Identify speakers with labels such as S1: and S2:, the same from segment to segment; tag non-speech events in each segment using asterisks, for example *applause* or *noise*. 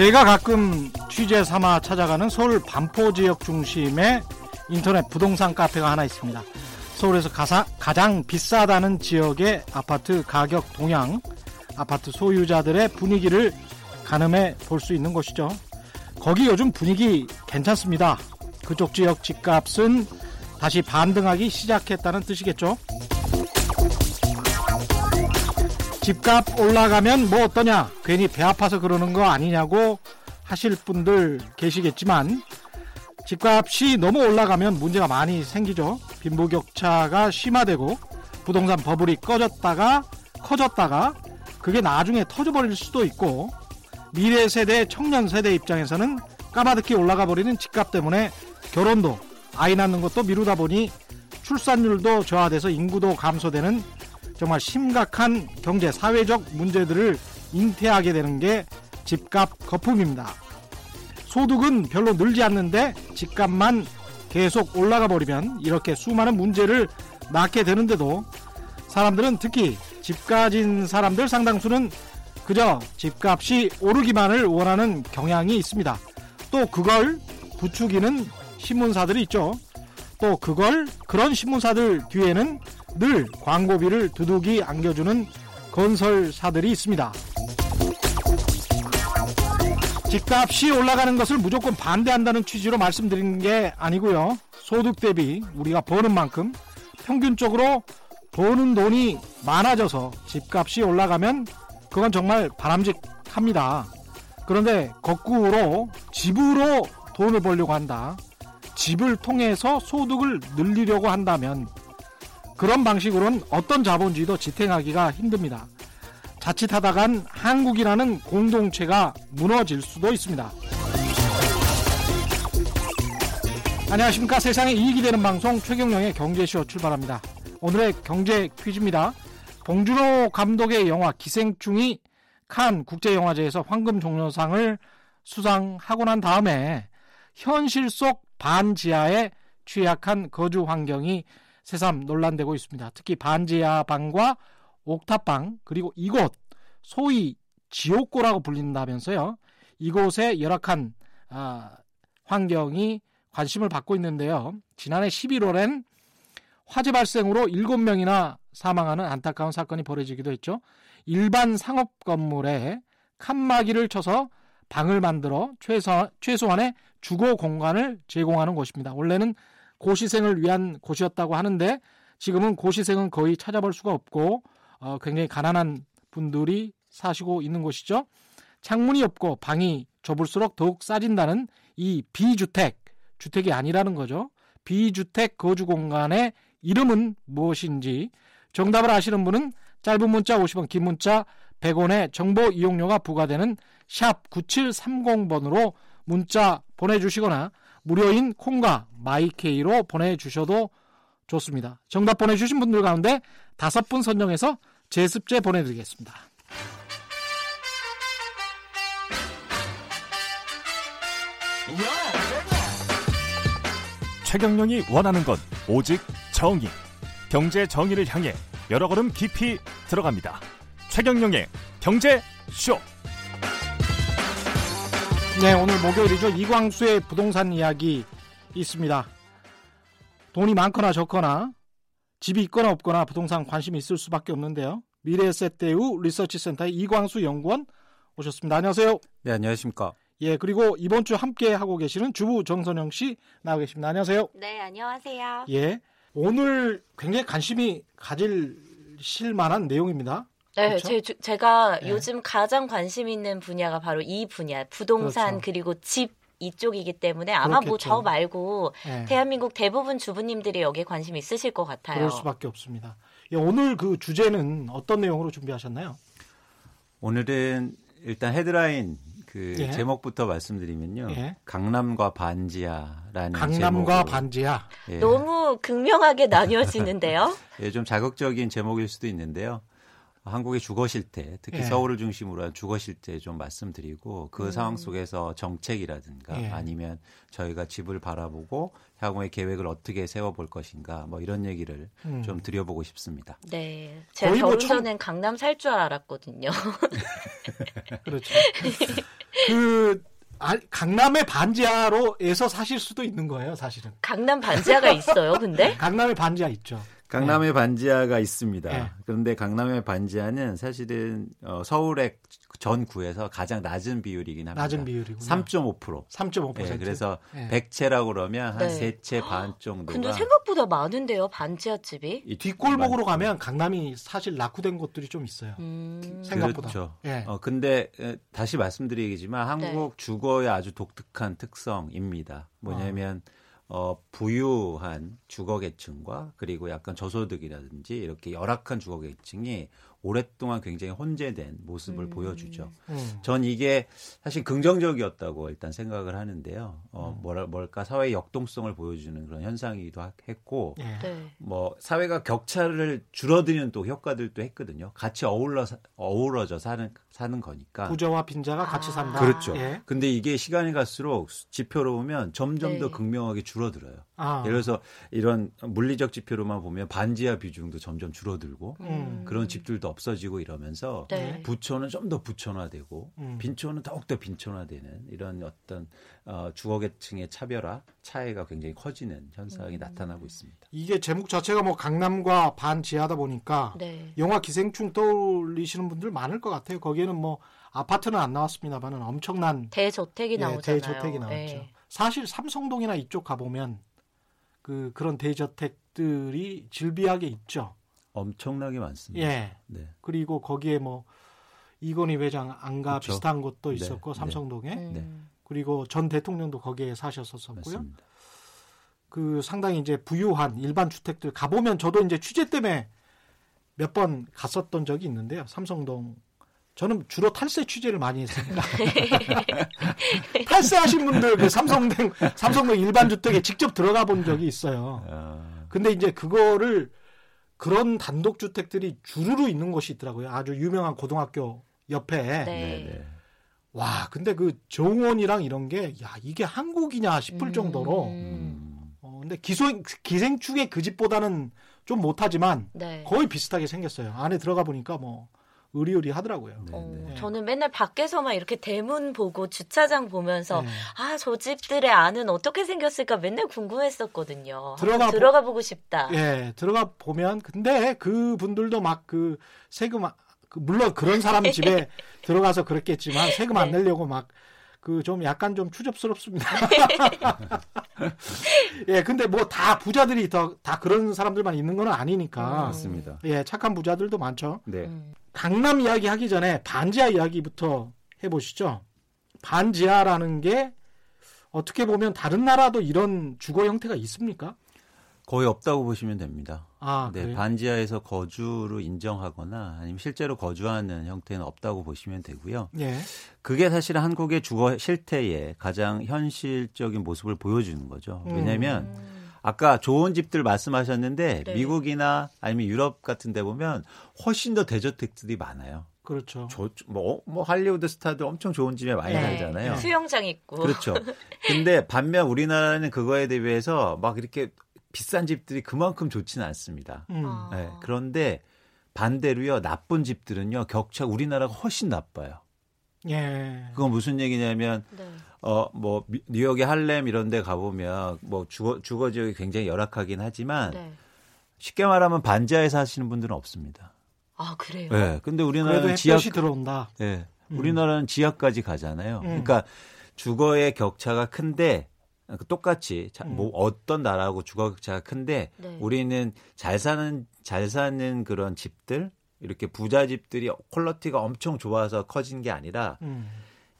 S1: 제가 가끔 취재 삼아 찾아가는 서울 반포 지역 중심의 인터넷 부동산 카페가 하나 있습니다. 서울에서 가사, 가장 비싸다는 지역의 아파트 가격 동향, 아파트 소유자들의 분위기를 가늠해 볼 수 있는 곳이죠. 거기 요즘 분위기 괜찮습니다. 그쪽 지역 집값은 다시 반등하기 시작했다는 뜻이겠죠. 집값 올라가면 뭐 어떠냐? 괜히 배 아파서 그러는 거 아니냐고 하실 분들 계시겠지만 집값이 너무 올라가면 문제가 많이 생기죠. 빈부격차가 심화되고 부동산 버블이 꺼졌다가 커졌다가 그게 나중에 터져버릴 수도 있고 미래 세대 청년 세대 입장에서는 까마득히 올라가 버리는 집값 때문에 결혼도 아이 낳는 것도 미루다 보니 출산율도 저하돼서 인구도 감소되는 정말 심각한 경제 사회적 문제들을 잉태하게 되는 게 집값 거품입니다. 소득은 별로 늘지 않는데 집값만 계속 올라가 버리면 이렇게 수많은 문제를 낳게 되는데도 사람들은 특히 집 가진 사람들 상당수는 그저 집값이 오르기만을 원하는 경향이 있습니다. 또 그걸 부추기는 신문사들이 있죠. 또 그걸 그런 신문사들 뒤에는 늘 광고비를 두둑이 안겨주는 건설사들이 있습니다. 집값이 올라가는 것을 무조건 반대한다는 취지로 말씀드린 게 아니고요. 소득 대비 우리가 버는 만큼 평균적으로 버는 돈이 많아져서 집값이 올라가면 그건 정말 바람직합니다. 그런데 거꾸로 집으로 돈을 벌려고 한다. 집을 통해서 소득을 늘리려고 한다면 그런 방식으로는 어떤 자본주의도 지탱하기가 힘듭니다. 자칫하다간 한국이라는 공동체가 무너질 수도 있습니다. 안녕하십니까. 세상에 이익이 되는 방송 최경령의 경제쇼 출발합니다. 오늘의 경제 퀴즈입니다. 봉준호 감독의 영화 기생충이 칸 국제영화제에서 황금 종려상을 수상하고 난 다음에 현실 속 반지하에 취약한 거주 환경이 새삼 논란되고 있습니다. 특히 반지하 방과 옥탑방 그리고 이곳 소위 지옥고라고 불린다면서요. 이곳의 열악한 아, 환경이 관심을 받고 있는데요. 지난해 11월엔 화재 발생으로 7명이나 사망하는 안타까운 사건이 벌어지기도 했죠. 일반 상업 건물에 칸막이를 쳐서 방을 만들어 최소, 최소한의 주거 공간을 제공하는 곳입니다. 원래는 고시생을 위한 곳이었다고 하는데 지금은 고시생은 거의 찾아볼 수가 없고 어, 굉장히 가난한 분들이 사시고 있는 곳이죠. 창문이 없고 방이 좁을수록 더욱 싸진다는 이 비주택, 주택이 아니라는 거죠. 비주택 거주 공간의 이름은 무엇인지 정답을 아시는 분은 짧은 문자 50원, 긴 문자 100원의 정보 이용료가 부과되는 샵 9730번으로 문자 보내주시거나 무료인 콩과 마이케이로 보내주셔도 좋습니다. 정답 보내주신 분들 가운데 다섯 분 선정해서 제습제 보내드리겠습니다.
S2: 최경령이 원하는 건 오직 정의. 경제 정의를 향해 여러 걸음 깊이 들어갑니다. 최경령의 경제 쇼.
S1: 네, 오늘 목요일이죠. 이광수의 부동산 이야기 있습니다. 돈이 많거나 적거나 집이 있거나 없거나 부동산 관심이 있을 수밖에 없는데요. 미래에셋대우 리서치센터의 이광수 연구원 오셨습니다. 안녕하세요.
S3: 네, 안녕하십니까.
S1: 예, 그리고 이번 주 함께 하고 계시는 주부 정선영 씨 나와 계십니다. 안녕하세요.
S4: 네, 안녕하세요.
S1: 예. 오늘 굉장히 관심이 가질 만한 내용입니다.
S4: 네,
S1: 그렇죠?
S4: 제, 제가
S1: 네.
S4: 요즘 가장 관심 있는 분야가 바로 이 분야, 부동산
S1: 그렇죠.
S4: 그리고집 이쪽이기 때문에 아마 뭐
S1: 그렇겠죠.
S4: 저 말고
S1: 예.
S4: 대한민국 대부분 주부님들이 여기에 관심 있으실 것 같아요.
S1: 그럴 수밖에 없습니다. 예, 오늘 그 주제는 어떤 내용으로 준비하셨나요?
S3: 오늘은 일단 헤드라인 그
S1: 예.
S3: 제목부터 말씀드리면요.
S1: 예.
S3: 강남과 반지하라는
S1: 강남과
S3: 제목으로,
S1: 반지하.
S3: 예,
S4: 너무 극명하게 *laughs* 나뉘어지는데요.
S3: 예, 좀 자극적인 제목일 수도 있는데요. 한국의 주거 실태, 특히
S1: 예.
S3: 서울을 중심으로 한 주거 실태 좀 말씀드리고 그
S4: 음.
S3: 상황 속에서 정책이라든가
S1: 예.
S3: 아니면 저희가 집을 바라보고 향후의 계획을 어떻게 세워볼 것인가 뭐 이런 얘기를
S1: 음.
S3: 좀 드려보고 싶습니다.
S4: 네, 제가
S1: 거의 뭐
S4: 결혼
S1: 청-
S4: 전엔 강남 살 줄 알았거든요. *laughs*
S1: 그렇죠. 그 아, 강남의 반지하로에서 사실 수도 있는 거예요, 사실은.
S4: 강남 반지하가 있어요, 근데? *laughs*
S1: 강남의 반지하 있죠.
S3: 강남의 반지하가 있습니다.
S1: 네.
S3: 그런데 강남의 반지하는 사실은 어, 서울의 전 구에서 가장 낮은 비율이긴 합니다.
S1: 낮은 비율이구나.
S3: 3.5%.
S1: 3.5%.
S3: 예, 그래서
S1: 예.
S3: 100채라고 그러면 한
S4: 네.
S3: 세채반 정도가
S4: 근데 생각보다 많은데요, 반지하 집이?
S3: 이
S1: 뒷골목으로. 가면 강남이 사실 낙후된 곳들이 좀 있어요.
S4: 음.
S1: 생각보다.
S3: 그렇죠.
S1: 예.
S3: 어, 근데 에, 다시 말씀드리겠지만 한국 주거의 아주 독특한 특성입니다. 뭐냐면 어, 부유한 주거 계층과 그리고 약간 저소득이라든지 이렇게 열악한 주거 계층이 오랫동안 굉장히 혼재된 모습을
S4: 음.
S3: 보여주죠.
S1: 음.
S3: 전 이게 사실 긍정적이었다고 일단 생각을 하는데요. 어,
S1: 음.
S3: 뭐라, 뭘까 사회의 역동성을 보여주는 그런 현상이기도 하- 했고
S1: 예.
S4: 네.
S3: 뭐 사회가 격차를 줄어드는 또 효과들도 했거든요. 같이 어울러 사- 어우러져 사는 사는 거니까.
S1: 부자와 빈자가 같이
S4: 아.
S1: 산다.
S3: 그렇죠.
S1: 예.
S3: 근데 이게 시간이 갈수록 지표로 보면 점점
S4: 네.
S3: 더 극명하게 줄어들어요.
S1: 아.
S3: 예를 들어서 이런 물리적 지표로만 보면 반지하 비중도 점점 줄어들고
S1: 음.
S3: 그런 집들도 없어지고 이러면서
S4: 네.
S3: 부촌은 좀 더 부촌화되고
S1: 음.
S3: 빈촌은 더욱더 빈촌화되는 이런 어떤 어, 주거계층의 차별화 차이가 굉장히 커지는 현상이
S4: 음.
S3: 나타나고 있습니다.
S1: 이게 제목 자체가 뭐 강남과 반지하다 보니까
S4: 네.
S1: 영화 기생충 떠올리시는 분들 많을 것 같아요. 거기에는 뭐 아파트는 안 나왔습니다만은 엄청난
S4: 대저택이
S1: 예,
S4: 나오잖아요.
S1: 대저택이 나왔죠.
S4: 네.
S1: 사실 삼성동이나 이쪽 가보면 그 그런 대저택들이 질비하게 있죠.
S3: 엄청나게 많습니다.
S1: 예.
S3: 네.
S1: 그리고 거기에 뭐 이건희 회장 안가
S3: 그렇죠.
S1: 비슷한 것도
S3: 네,
S1: 있었고
S3: 네.
S1: 삼성동에
S4: 음.
S1: 그리고 전 대통령도 거기에 사셨었었고요.
S3: 맞습니다.
S1: 그 상당히 이제 부유한 일반 주택들 가보면 저도 이제 취재 때문에 몇 번 갔었던 적이 있는데요. 삼성동. 저는 주로 탈세 취재를 많이 했습니다. *laughs* 탈세하신 분들 그 삼성동 삼성동 일반 주택에 직접 들어가 본 적이 있어요.
S3: 아,
S1: 근데 이제 그거를 그런 단독 주택들이 주르르 있는 곳이 있더라고요. 아주 유명한 고등학교 옆에.
S4: 네.
S3: 네, 네.
S1: 와, 근데 그 정원이랑 이런 게 야, 이게 한국이냐 싶을
S4: 음.
S1: 정도로
S3: 음.
S1: 어, 근데 기소, 기생충의 그 집보다는 좀 못하지만
S4: 네.
S1: 거의 비슷하게 생겼어요. 안에 들어가 보니까 뭐 의리의리 하더라고요.
S3: 네,
S4: 어,
S3: 네.
S4: 저는 맨날 밖에서만 이렇게 대문 보고 주차장 보면서
S1: 네.
S4: 아, 저 집들의 안은 어떻게 생겼을까 맨날 궁금했었거든요.
S1: 들어가
S4: 한번
S1: 보-
S4: 들어가 보 고 싶다.
S1: 예, 들어가 보면 근데 그 분들도 막 그 세금 아- 그 물론 그런 사람 집에 *laughs* 들어가서 그랬겠지만 세금 안
S4: 네.
S1: 내려고 막 그 좀 약간 좀 추접스럽습니다. *laughs* 예, 근데 뭐 다 부자들이 더다 그런 사람들만 있는 건 아니니까.
S3: 맞습니다.
S1: 예, 착한 부자들도 많죠.
S3: 네.
S4: 음.
S1: 강남 이야기 하기 전에 반지하 이야기부터 해보시죠. 반지하라는 게 어떻게 보면 다른 나라도 이런 주거 형태가 있습니까?
S3: 거의 없다고 보시면 됩니다.
S1: 아,
S3: 네,
S1: 그래요?
S3: 반지하에서 거주로 인정하거나 아니면 실제로 거주하는 형태는 없다고 보시면 되고요.
S1: 예.
S3: 그게 사실 한국의 주거 실태의 가장 현실적인 모습을 보여주는 거죠.
S1: 음.
S3: 왜냐하면
S4: 음.
S3: 아까 좋은 집들 말씀하셨는데
S4: 네.
S3: 미국이나 아니면 유럽 같은 데 보면 훨씬 더 대저택들이 많아요.
S1: 그렇죠.
S3: 저, 뭐, 뭐 할리우드 스타들 엄청 좋은 집에 많이
S1: 네.
S3: 살잖아요.
S4: 수영장 있고.
S3: 그렇죠. 근데 반면 우리나라는 그거에 대비해서 막 이렇게 비싼 집들이 그만큼 좋지는 않습니다.
S1: 음.
S4: 아.
S3: 네, 그런데 반대로요, 나쁜 집들은요, 격차 우리나라가 훨씬 나빠요.
S1: 예.
S3: 그건 무슨 얘기냐면,
S4: 네.
S3: 어, 뭐, 미- 뉴욕의 할렘 이런 데 가보면, 뭐, 주거, 주거 지역이 굉장히 열악하긴 하지만,
S4: 네.
S3: 쉽게 말하면 반지하에 사시는 분들은 없습니다.
S4: 아, 그래요?
S3: 네, 근데 우리나라는 지하,
S1: 들어온다.
S3: 예.
S1: 음.
S3: 우리나라는 지하까지 가잖아요.
S1: 음.
S3: 그러니까 주거의 격차가 큰데 똑같이 자-
S1: 음.
S3: 뭐 어떤 나라하고 주거 격차가 큰데
S4: 네.
S3: 우리는 잘 사는 잘 사는 그런 집들 이렇게 부자 집들이 퀄리티가 엄청 좋아서 커진 게 아니라
S1: 음.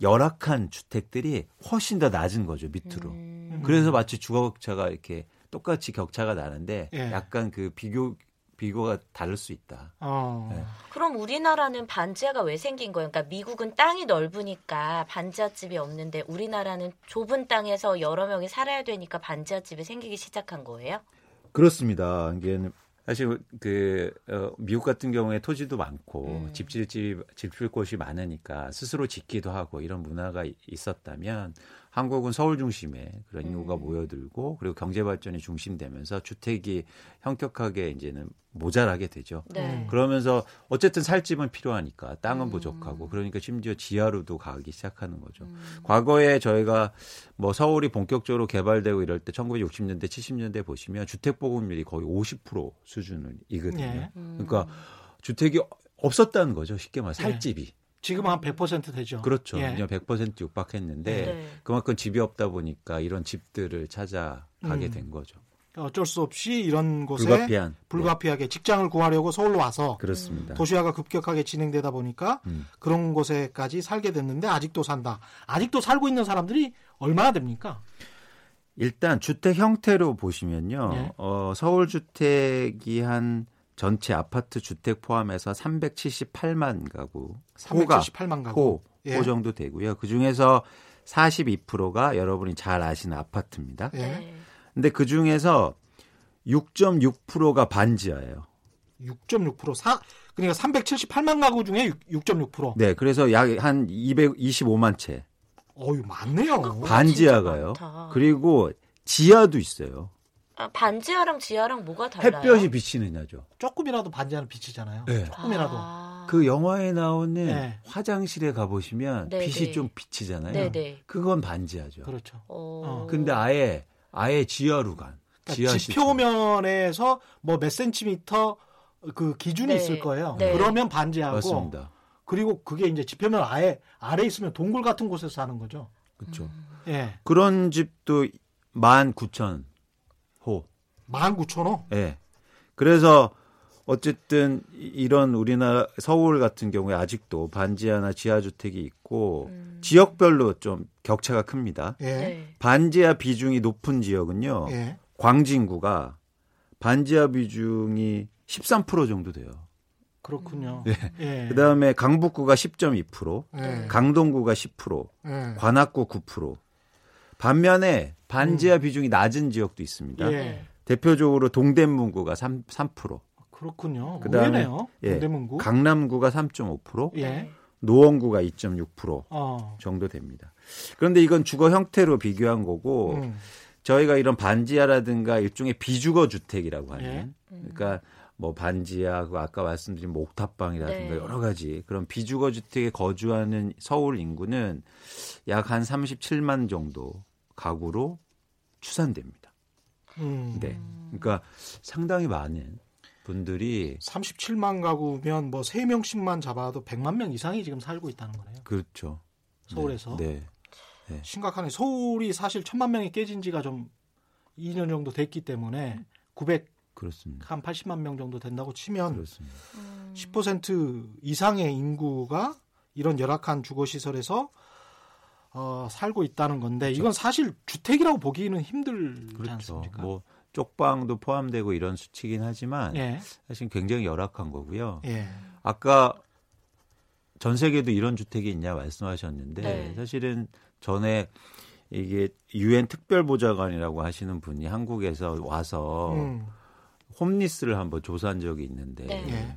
S3: 열악한 주택들이 훨씬 더 낮은 거죠 밑으로.
S4: 음.
S3: 그래서 마치 주거 격차가 이렇게 똑같이 격차가 나는데
S1: 예.
S3: 약간 그 비교 비교가 다를 수 있다.
S1: 어.
S3: 네.
S4: 그럼 우리나라는 반지하가 왜 생긴 거예요? 그러니까 미국은 땅이 넓으니까 반지하집이 없는데 우리나라는 좁은 땅에서 여러 명이 살아야 되니까 반지하집이 생기기 시작한 거예요?
S3: 그렇습니다. 이게 사실 그 어, 미국 같은 경우에 토지도 많고
S4: 음.
S3: 집질 집 집질 곳이 많으니까 스스로 짓기도 하고 이런 문화가 이- 있었다면 한국은 서울 중심에 그런 인구가
S4: 음.
S3: 모여들고 그리고 경제 발전이 중심되면서 주택이 현격하게 이제는 모자라게 되죠.
S4: 네.
S3: 그러면서 어쨌든 살 집은 필요하니까 땅은
S4: 음.
S3: 부족하고 그러니까 심지어 지하로도 가기 시작하는 거죠.
S4: 음.
S3: 과거에 저희가 뭐 서울이 본격적으로 개발되고 이럴 때 1960년대 70년대 보시면 주택 보급률이 거의 50% 수준이거든요.
S1: 예.
S4: 음.
S3: 그러니까 주택이 없었다는 거죠. 쉽게 말해 살
S1: 네.
S3: 집이.
S1: 지금 한 100% 되죠.
S3: 그렇죠.
S1: 예.
S3: 그냥 100% 육박했는데
S4: 네.
S3: 그만큼 집이 없다 보니까 이런 집들을 찾아가게
S1: 음.
S3: 된 거죠.
S1: 어쩔 수 없이 이런 곳에
S3: 불가피한. 네,
S1: 불가피하게 직장을 구하려고 서울로 와서
S3: 그렇습니다.
S1: 도시화가 급격하게 진행되다 보니까
S3: 음.
S1: 그런 곳에까지 살게 됐는데 아직도 산다. 아직도 살고 있는 사람들이 얼마나 됩니까?
S3: 일단 주택 형태로 보시면요.
S1: 예.
S3: 어, 서울 주택이 한 전체 아파트 주택 포함해서 378만 가구, 호가
S1: 378만 가구.
S3: 호,
S1: 예.
S3: 호 정도 되고요. 그 중에서 42%가 여러분이 잘 아시는 아파트입니다.
S1: 예.
S4: 네.
S3: 근데 그 중에서 6.6%가 반지하예요.
S1: 6.6% 사, 그러니까 378만 가구 중에 6.6%.
S3: 네, 그래서 약 한 225만 채
S1: 어유 많네요.
S3: 반지하가요. 그리고 지하도 있어요.
S4: 아, 반지하랑 지하랑 뭐가 달라요?
S3: 햇볕이 비치느냐죠.
S1: 조금이라도 반지하는 빛이잖아요.
S3: 네.
S1: 조금이라도.
S4: 아.
S3: 그 영화에 나오는
S1: 네.
S3: 화장실에 가 보시면
S4: 네,
S3: 빛이
S4: 네.
S3: 좀 비치잖아요.
S4: 네네.
S3: 그건 반지하죠.
S1: 그렇죠.
S4: 어.
S1: 어.
S3: 근데 아예 아예 지하로 간
S1: 그러니까
S3: 지하
S1: 지표면에서 뭐 몇 센티미터 그 기준이
S4: 네.
S1: 있을 거예요.
S4: 네.
S1: 그러면 반지하고
S3: 맞습니다.
S1: 그리고 그게 이제 지표면 아예 아래 있으면 동굴 같은 곳에서 사는 거죠.
S3: 그렇죠.
S4: 음.
S1: 예.
S3: 그런 집도 19,000 호.
S1: 19,000원.
S3: 예. 그래서 어쨌든 이- 이런 우리나라 서울 같은 경우에 아직도 반지 하나 지하 주택이 있고
S4: 음.
S3: 지역별로 좀 격차가 큽니다.
S1: 예.
S4: 네.
S3: 반지하 비중이 높은 지역은요.
S1: 예.
S3: 광진구가 반지하 비중이 13% 정도 돼요.
S1: 그렇군요.
S3: 예.
S1: 예.
S3: 그다음에 강북구가 10.2%,
S1: 예.
S3: 강동구가 10%,
S1: 예.
S3: 관악구 9%. 반면에 반지하 비중이 낮은 지역도 있습니다.
S1: 예.
S4: 네.
S3: 대표적으로 동대문구가 3, 3%,
S1: 그렇군요.
S3: 그다음에-
S1: 의외네요.
S3: 예.
S1: 동대문구.
S3: 강남구가 3.5%,
S1: 예.
S4: 네.
S3: 노원구가 2.6%
S1: 어.
S3: 정도 됩니다. 그런데 이건 주거 형태로 비교한 거고
S1: 음.
S3: 저희가 이런 반지하라든가 일종의 비주거 주택이라고 하는
S1: 예.
S3: 그러니까 뭐 반지하 그 아까 말씀드린 뭐 옥탑방이라든가
S4: 네.
S3: 여러 가지 그런 비주거 주택에 거주하는 서울 인구는 약 한 37만 정도 가구로 추산됩니다.
S1: 음.
S3: 네. 그러니까 상당히 많은 분들이
S1: 37만 가구면 뭐 3명씩만 잡아도 100만 명 이상이 지금 살고 있다는 거네요.
S3: 그렇죠.
S1: 서울에서.
S3: 네.
S1: 심각하네. 서울이 사실 천만 명이 깨진 지가 좀 2년 정도 됐기 때문에 900,
S3: 그렇습니다.
S1: 한 80만 명 정도 된다고 치면
S3: 그렇습니다.
S4: 음.
S1: 10% 이상의 인구가 이런 열악한 주거 시설에서 어, 살고 있다는 건데 이건 사실 주택이라고 보기는 힘들지
S3: 그렇죠.
S1: 않습니까?
S3: 뭐 쪽방도 포함되고 이런 수치긴 하지만
S1: 예,
S3: 사실 굉장히 열악한 거고요.
S1: 예,
S3: 아까 전 세계도 이런 주택이 있냐 말씀하셨는데
S4: 네.
S3: 사실은 전에 이게 유엔 특별보좌관이라고 하시는 분이 한국에서 와서
S1: 음,
S3: 홈리스를 한번 조사한 적이 있는데
S4: 네.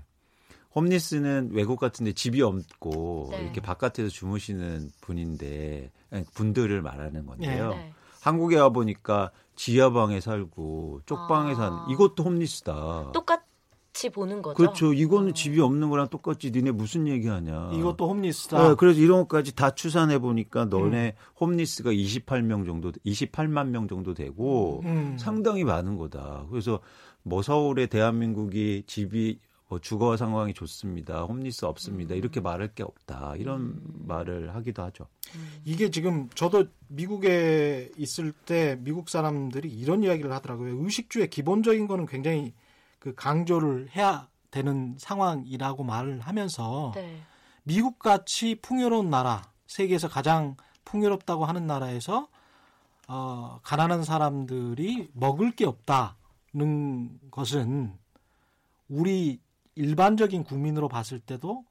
S1: 예.
S3: 홈리스는 외국 같은데 집이 없고
S4: 네.
S3: 이렇게 바깥에서 주무시는 분인데 아니, 분들을 말하는 건데요.
S4: 네.
S3: 한국에 와 보니까 지하방에 살고 쪽방에
S4: 아.
S3: 사는 이것도 홈리스다.
S4: 똑같이 보는 거죠.
S3: 그렇죠. 이거는
S4: 어.
S3: 집이 없는 거랑 똑같지. 니네 무슨 얘기하냐.
S1: 이것도 홈리스다.
S3: 네, 그래서 이런 것까지 다 추산해 보니까
S1: 음.
S3: 너네 홈리스가 28명 정도, 28만 명 정도 되고
S1: 음,
S3: 상당히 많은 거다. 그래서 뭐 서울에 대한민국이 집이 뭐 주거 상황이 좋습니다. 홈리스 없습니다. 이렇게 말할 게 없다. 이런 말을 하기도 하죠.
S1: 이게 지금 저도 미국에 있을 때 미국 사람들이 이런 이야기를 하더라고요. 의식주의 기본적인 거는 굉장히 그 강조를 해야 되는 상황이라고 말을 하면서
S4: 네.
S1: 미국 같이 풍요로운 나라, 세계에서 가장 풍요롭다고 하는 나라에서 어, 가난한 사람들이 먹을 게 없다는 것은 우리 일반적인 국민으로 봤을 때도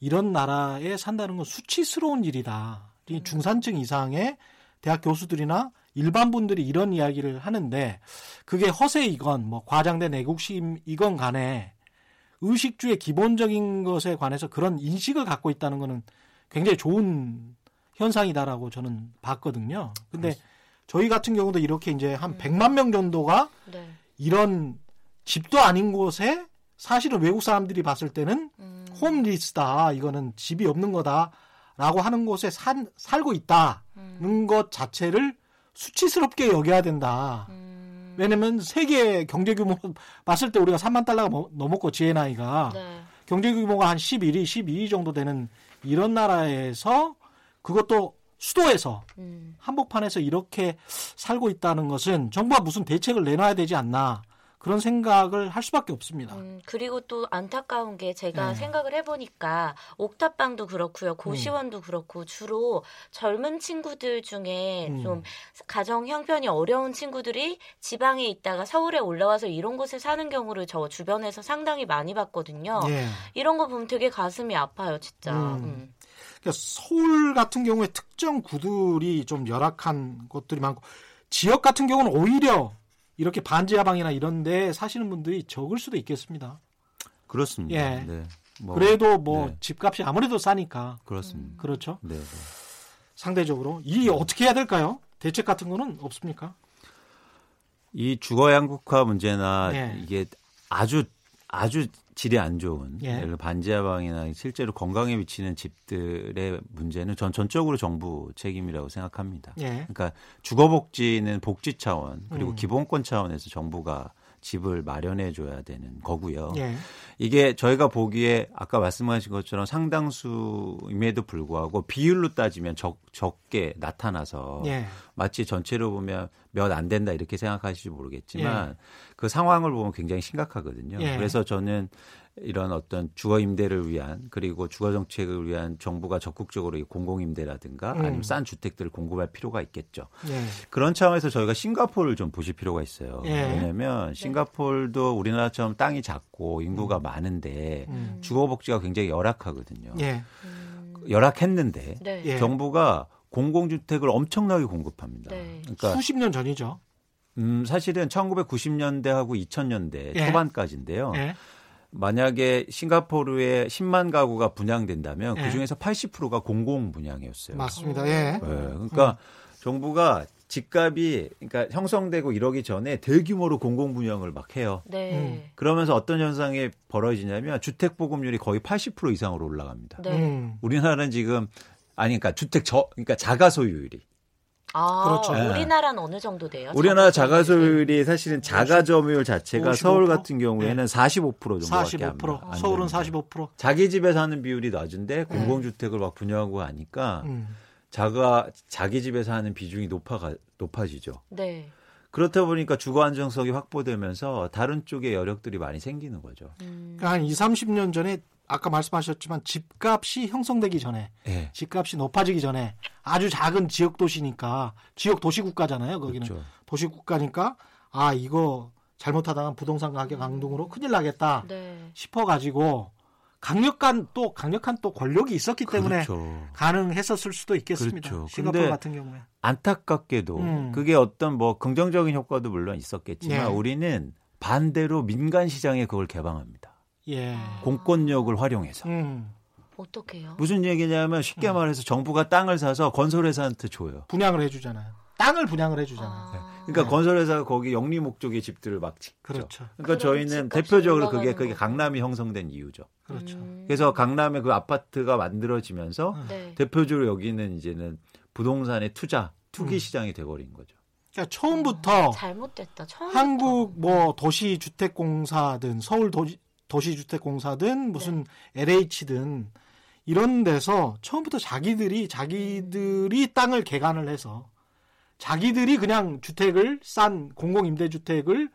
S1: 이런 나라에 산다는 건 수치스러운 일이다. 이 중산층 이상의 대학 교수들이나 일반 분들이 이런 이야기를 하는데 그게 허세이건 뭐 과장된 애국심이건 간에 의식주의 기본적인 것에 관해서 그런 인식을 갖고 있다는 것은 굉장히 좋은 현상이다라고 저는 봤거든요. 근데 저희 같은 경우도 이렇게 이제 한 100만 명 정도가
S4: 네.
S1: 이런 집도 아닌 곳에 사실은 외국 사람들이 봤을 때는
S4: 음.
S1: 홈리스다. 이거는 집이 없는 거다라고 하는 곳에 산, 살고 있다는
S4: 음.
S1: 것 자체를 수치스럽게 여겨야 된다.
S4: 음.
S1: 왜냐면 세계 경제 규모 *laughs* 봤을 때 우리가 3만 달러가 뭐- 넘었고 GNI가
S4: 네.
S1: 경제 규모가 한 11위, 12위 정도 되는 이런 나라에서 그것도 수도에서
S4: 음.
S1: 한복판에서 이렇게 살고 있다는 것은 정부가 무슨 대책을 내놔야 되지 않나 그런 생각을 할 수밖에 없습니다.
S4: 음, 그리고 또 안타까운 게 제가
S1: 네.
S4: 생각을 해보니까 옥탑방도 그렇고요, 고시원도 그렇고 주로 젊은 친구들 중에
S1: 음.
S4: 좀 가정 형편이 어려운 친구들이 지방에 있다가 서울에 올라와서 이런 곳에 사는 경우를 저 주변에서 상당히 많이 봤거든요.
S1: 예.
S4: 이런 거 보면 되게 가슴이 아파요, 진짜.
S1: 음.
S4: 음.
S1: 그러니까 서울 같은 경우에 특정 구들이 좀 열악한 곳들이 많고 지역 같은 경우는 오히려 이렇게 반지하방이나 이런 데 사시는 분들이 적을 수도 있겠습니다.
S3: 그렇습니다.
S1: 예.
S3: 네. 뭐,
S1: 그래도 뭐
S3: 네.
S1: 집값이 아무래도 싸니까
S3: 그렇습니다.
S1: 그렇죠.
S3: 네, 네.
S1: 상대적으로 이 어떻게 해야 될까요? 대책 같은 거는 없습니까?
S3: 이 주거 양극화 문제나
S1: 예.
S3: 이게 아주 아주 질이 안 좋은
S1: 예.
S3: 예를 반지하방이나 실제로 건강에 미치는 집들의 문제는 전 전적으로 정부 책임이라고 생각합니다.
S1: 예.
S3: 그러니까 주거 복지는 복지 차원 그리고
S1: 음.
S3: 기본권 차원에서 정부가 집을 마련해 줘야 되는 거고요.
S1: 예.
S3: 이게 저희가 보기에 아까 말씀하신 것처럼 상당수임에도 불구하고 비율로 따지면 적, 적게 나타나서
S1: 예.
S3: 마치 전체로 보면 몇 안 된다 이렇게 생각하실지 모르겠지만 그 상황을 보면 굉장히 심각하거든요.
S1: 예.
S3: 그래서 저는 이런 어떤 주거 임대를 위한 그리고 주거 정책을 위한 정부가 적극적으로 이 공공 임대라든가
S1: 음.
S3: 아니면 싼 주택들을 공급할 필요가 있겠죠.
S1: 예.
S3: 그런 차원에서 저희가 싱가포르를 좀 보실 필요가 있어요.
S1: 예.
S3: 왜냐하면 싱가포르도 우리나라처럼 땅이 작고 인구가 많은데
S1: 음.
S3: 주거 복지가 굉장히 열악하거든요.
S1: 예.
S4: 음.
S3: 열악했는데
S4: 네.
S1: 예.
S3: 정부가 공공주택을 엄청나게 공급합니다.
S4: 네.
S3: 그러니까
S1: 수십 년 전이죠.
S3: 음, 사실은 1990년대하고 2000년대
S1: 예.
S3: 초반까지인데요.
S1: 예.
S3: 만약에 싱가포르에 10만 가구가 분양된다면
S1: 예.
S3: 그 중에서 80%가 공공 분양이었어요.
S1: 맞습니다. 예.
S3: 네, 그러니까 정부가 집값이 그러니까 형성되고 이러기 전에 대규모로 공공 분양을 막 해요.
S4: 네.
S1: 음.
S3: 그러면서 어떤 현상이 벌어지냐면 주택 보급률이 거의 80% 이상으로 올라갑니다.
S4: 네.
S1: 음.
S3: 우리나라는 지금 아니 그러니까 주택 저 그러니까 자가 소유율이
S4: 아,
S1: 그렇죠.
S3: 예.
S4: 우리나라는 어느 정도 돼요?
S3: 우리나라
S4: 자가? 소유율이
S3: 사실은 자가 점유율 자체가
S1: 55%?
S3: 서울 같은 경우에는 45% 정도밖에 안
S1: 45%.
S3: 안
S1: 서울은
S3: 됩니다.
S1: 45%.
S3: 자기 집에 사는 비율이 낮은데 공공주택을 막 분양하고 하니까
S1: 음.
S3: 자가 자기 집에 사는 비중이 높아가 높아지죠.
S4: 네.
S3: 그렇다 보니까 주거 안정성이 확보되면서 다른 쪽에 여력들이 많이 생기는 거죠.
S4: 음.
S1: 그러니까 한 2, 30년 전에 아까 말씀하셨지만 집값이 형성되기 전에
S3: 예.
S1: 집값이 높아지기 전에 아주 작은 지역 도시니까 지역 도시 국가잖아요. 거기는
S3: 그렇죠.
S1: 도시 국가니까 아 이거 잘못하다가 부동산 가격 강등으로 큰일 나겠다
S4: 네.
S1: 싶어 가지고 강력한 또 강력한 또 권력이 있었기 때문에
S3: 그렇죠.
S1: 가능했었을 수도 있겠습니다.
S3: 그렇죠.
S1: 싱가포르
S3: 근데
S1: 같은 경우에.
S3: 안타깝게도
S1: 음.
S3: 그게 어떤 뭐 긍정적인 효과도 물론 있었겠지만
S1: 예.
S3: 우리는 반대로 민간 시장에 그걸 개방합니다.
S1: 예.
S3: 공권력을 활용해서.
S1: 음.
S4: 어떻게요?
S3: 무슨 얘기냐면 쉽게 말해서 정부가 땅을 사서 건설회사한테 줘요.
S1: 분양을 해주잖아요. 땅을 분양을 해주잖아요.
S4: 아.
S3: 그러니까 건설회사가 거기 영리 목적의 집들을 막 짓죠.
S1: 그렇죠.
S3: 그러니까 저희는 대표적으로 그게 그게. 강남이 형성된 이유죠.
S1: 그렇죠.
S4: 음.
S3: 그래서 강남에 그 아파트가 만들어지면서
S1: 음.
S4: 네.
S3: 대표적으로 여기는 이제는 부동산의 투자, 투기
S1: 음.
S3: 시장이 돼버린 거죠.
S1: 그러니까 처음부터
S4: 잘못됐다. 처음
S1: 한국 뭐 도시 주택 공사든 서울 도시, 도시주택공사든 무슨 LH든 이런 데서 처음부터 자기들이 자기들이 땅을 개간을 해서 자기들이 그냥 주택을 싼 공공임대주택을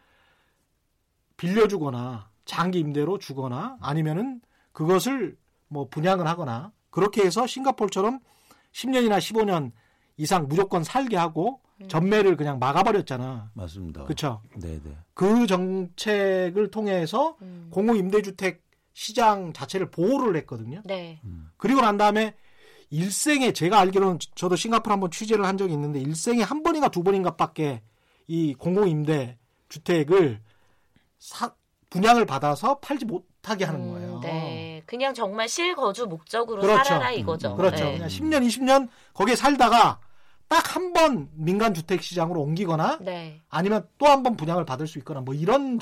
S1: 빌려주거나 장기 임대로 주거나 아니면은 그것을 뭐 분양을 하거나 그렇게 해서 싱가포르처럼 10년이나 15년 이상 무조건 살게 하고 전매를 그냥 막아버렸잖아.
S3: 맞습니다.
S1: 그렇죠.
S3: 네 네.
S1: 그 정책을 통해서
S4: 음.
S1: 공공 임대주택 시장 자체를 보호를 했거든요.
S4: 네.
S1: 그리고 난 다음에 일생에 제가 알기로는 저도 싱가포르 한번 취재를 한 적이 있는데 일생에 한 번인가 두 번인가밖에 이 공공 임대 주택을 사, 분양을 받아서 팔지 못하게 하는
S4: 음,
S1: 거예요.
S4: 네. 그냥 정말 실거주 목적으로
S1: 그렇죠.
S4: 살아라 이거죠.
S1: 그렇죠.
S4: 네.
S1: 그냥 10년, 20년 거기에 살다가 딱 한 번 민간 주택 시장으로 옮기거나
S4: 네.
S1: 아니면 또 한 번 분양을 받을 수 있거나 뭐 이런
S4: 어,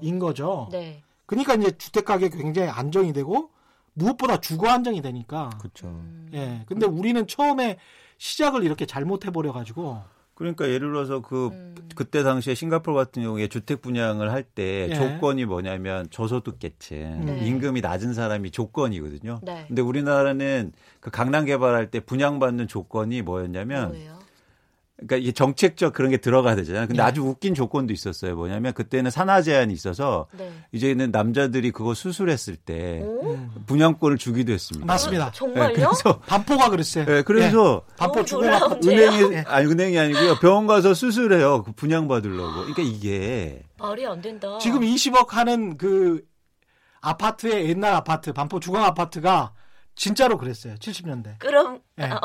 S1: 정도인 거죠.
S4: 네.
S1: 그러니까 이제 주택 가격이 굉장히 안정이 되고 무엇보다 주거 안정이 되니까.
S3: 그렇죠.
S4: 음.
S1: 예. 근데 우리는 처음에 시작을 이렇게 잘못해 버려 가지고
S3: 그러니까 예를 들어서 그
S4: 음.
S3: 그때 당시에 싱가포르 같은 경우에 주택 분양을 할때
S1: 예.
S3: 조건이 뭐냐면 저소득계층
S4: 네.
S3: 임금이 낮은 사람이 조건이거든요.
S4: 네.
S3: 근데 우리나라는 그 강남 개발할 때 분양받는 조건이 뭐였냐면
S4: 뭐예요?
S3: 그러니까 이게 정책적 그런 게 들어가야 되잖아요. 근데
S1: 예.
S3: 아주 웃긴 조건도 있었어요. 뭐냐면 그때는 산하 제한이 있어서
S4: 네.
S3: 이제는 남자들이 그거 수술했을 때
S4: 오?
S1: 음.
S3: 분양권을 주기도 했습니다.
S1: 맞습니다.
S3: 예,
S4: 정말요?
S3: 그래서 *laughs*
S1: 반포가 그랬어요.
S3: 예, 그래서
S1: 반포
S4: 너무
S1: 주거
S4: 놀라운데요?
S3: 은행에 아니 은행이 아니고요. 병원 가서 수술해요. 그 분양 받으려고. 그러니까 이게
S4: 말이 안 된다.
S1: 지금 20억 하는 그 아파트의 옛날 아파트 반포 주강 아파트가 진짜로 그랬어요. 70년대.
S4: 그럼
S1: 예.
S4: 아,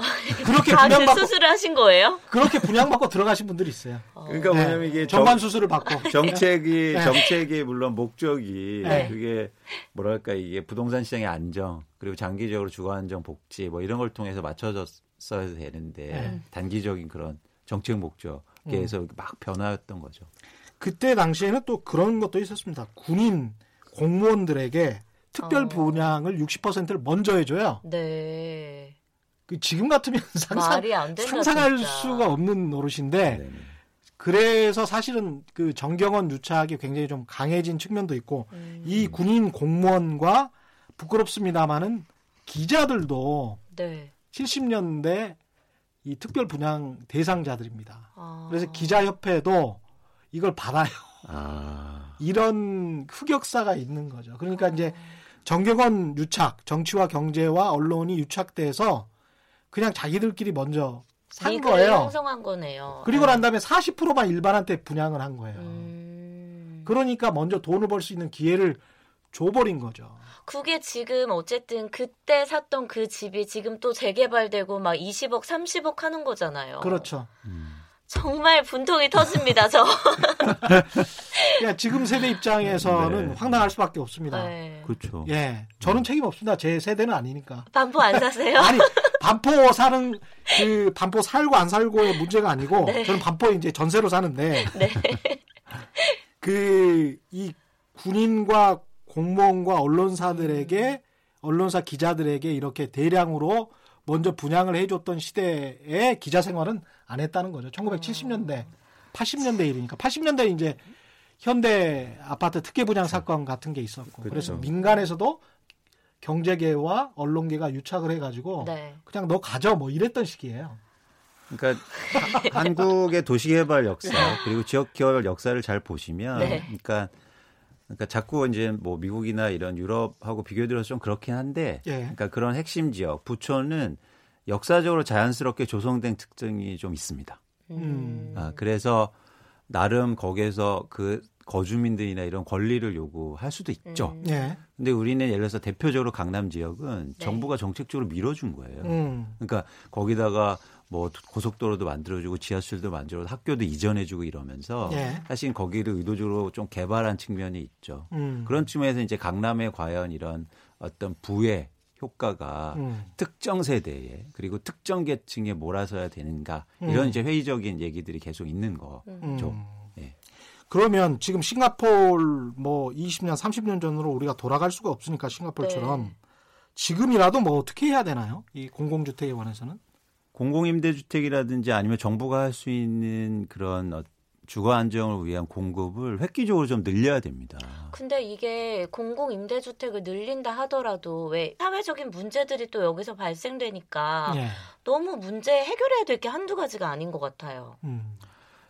S1: 그렇게 분양받고
S4: 수술을 하신 거예요?
S1: 그렇게 분양받고 들어가신 분들이 있어요.
S4: 어.
S3: 그러니까
S1: 네.
S3: 뭐냐면 이게 정,
S1: 전관 수술을 받고. *laughs*
S3: 정책이
S1: 네.
S3: 정책이 물론 목적이
S1: 네.
S3: 그게 뭐랄까 이게 부동산 시장의 안정 그리고 장기적으로 주거 안정 복지 뭐 이런 걸 통해서 맞춰졌어야 되는데
S1: 네.
S3: 단기적인 그런 정책 목적에서
S1: 음.
S3: 막 변화였던 거죠.
S1: 그때 당시에는 또 그런 것도 있었습니다. 군인 공무원들에게 특별
S4: 어.
S1: 분양을 60%를 먼저 해줘요.
S4: 네.
S1: 그 지금 같으면 *laughs* 상상,
S4: 말이 안 된다.
S1: 상상할
S4: 진짜.
S1: 수가 없는 노릇인데
S3: 네.
S1: 그래서 사실은 그 정경원 유착이 굉장히 좀 강해진 측면도 있고
S4: 음,
S1: 이 군인 공무원과 부끄럽습니다만은 기자들도
S4: 네.
S1: 70년대 이 특별 분양 대상자들입니다.
S4: 아.
S1: 그래서 기자협회도 이걸 받아요.
S3: 아
S1: 이런 흑역사가 있는 거죠. 그러니까 이제 정경원 유착, 정치와 경제와 언론이 유착돼서 그냥 자기들끼리 먼저 산 거예요.
S4: 형성한 거네요.
S1: 그리고
S4: 네.
S1: 난 다음에 40%만 일반한테 분양을 한 거예요.
S4: 음.
S1: 그러니까 먼저 돈을 벌 수 있는 기회를 줘버린 거죠.
S4: 그게 지금 어쨌든 그때 샀던 그 집이 지금 또 재개발되고 막 20억, 30억 하는 거잖아요.
S1: 그렇죠.
S4: 정말 분통이 터집니다, 저. *laughs*
S1: 그러니까 지금 세대 입장에서는
S3: 네.
S1: 황당할 수밖에 없습니다.
S4: 네.
S3: 그렇죠.
S1: 예, 저는 책임 없습니다. 제 세대는 아니니까.
S4: 반포 안 사세요?
S1: 아니 반포 사는 그 반포 살고 안 살고의 문제가 아니고
S4: 네.
S1: 저는 반포에 이제 전세로 사는데
S4: 네. *laughs*
S1: 그이 군인과 공무원과 언론사들에게 언론사 기자들에게 이렇게 대량으로 먼저 분양을 해줬던 시대에 기자 생활은 안 했다는 거죠. 1970년대, 80년대 일이니까 80년대 이제 현대 아파트 특혜 분양 사건 같은 게 있었고 그래서
S3: 그렇죠.
S1: 민간에서도 경제계와 언론계가 유착을 해가지고
S4: 네.
S1: 그냥 너 가져 뭐 이랬던 시기예요.
S3: 그러니까 하- 한국의 도시개발 역사 그리고 지역 개발 역사를 잘 보시면,
S4: 네.
S3: 그러니까 그러니까 자꾸 이제 뭐 미국이나 이런 유럽하고 비교들어서 좀 그렇긴 한데,
S1: 예.
S3: 그러니까 그런 핵심 지역 부촌은 역사적으로 자연스럽게 조성된 특징이 좀 있습니다.
S1: 음.
S3: 아, 그래서 나름 거기에서 그 거주민들이나 이런 권리를 요구할 수도 있죠.
S4: 음.
S1: 예.
S3: 근데 우리는 예를 들어서 대표적으로 강남 지역은
S4: 네.
S3: 정부가 정책적으로 밀어준 거예요.
S1: 음.
S3: 그러니까 거기다가 뭐 고속도로도 만들어주고 지하철도 만들어주고 학교도 이전해주고 이러면서
S1: 예.
S3: 사실 거기를 의도적으로 좀 개발한 측면이 있죠.
S1: 음.
S3: 그런 측면에서 이제 강남에 과연 이런 어떤 부의 효과가
S1: 음.
S3: 특정 세대에 그리고 특정 계층에 몰아서야 되는가 이런
S1: 음.
S3: 이제 회의적인 얘기들이 계속 있는 거죠.
S1: 음.
S3: 예.
S1: 그러면 지금 싱가폴 뭐 20년, 30년 전으로 우리가 돌아갈 수가 없으니까 싱가폴처럼
S4: 네.
S1: 지금이라도 뭐 어떻게 해야 되나요? 이 공공주택에 관해서는?
S3: 공공임대주택이라든지 아니면 정부가 할 수 있는 그런 어, 주거 안정을 위한 공급을 획기적으로 좀 늘려야 됩니다.
S4: 근데 이게 공공 임대주택을 늘린다 하더라도 왜 사회적인 문제들이 또 여기서 발생되니까
S1: 예.
S4: 너무 문제 해결해야 될 게 한두 가지가 아닌 것 같아요.
S1: 음.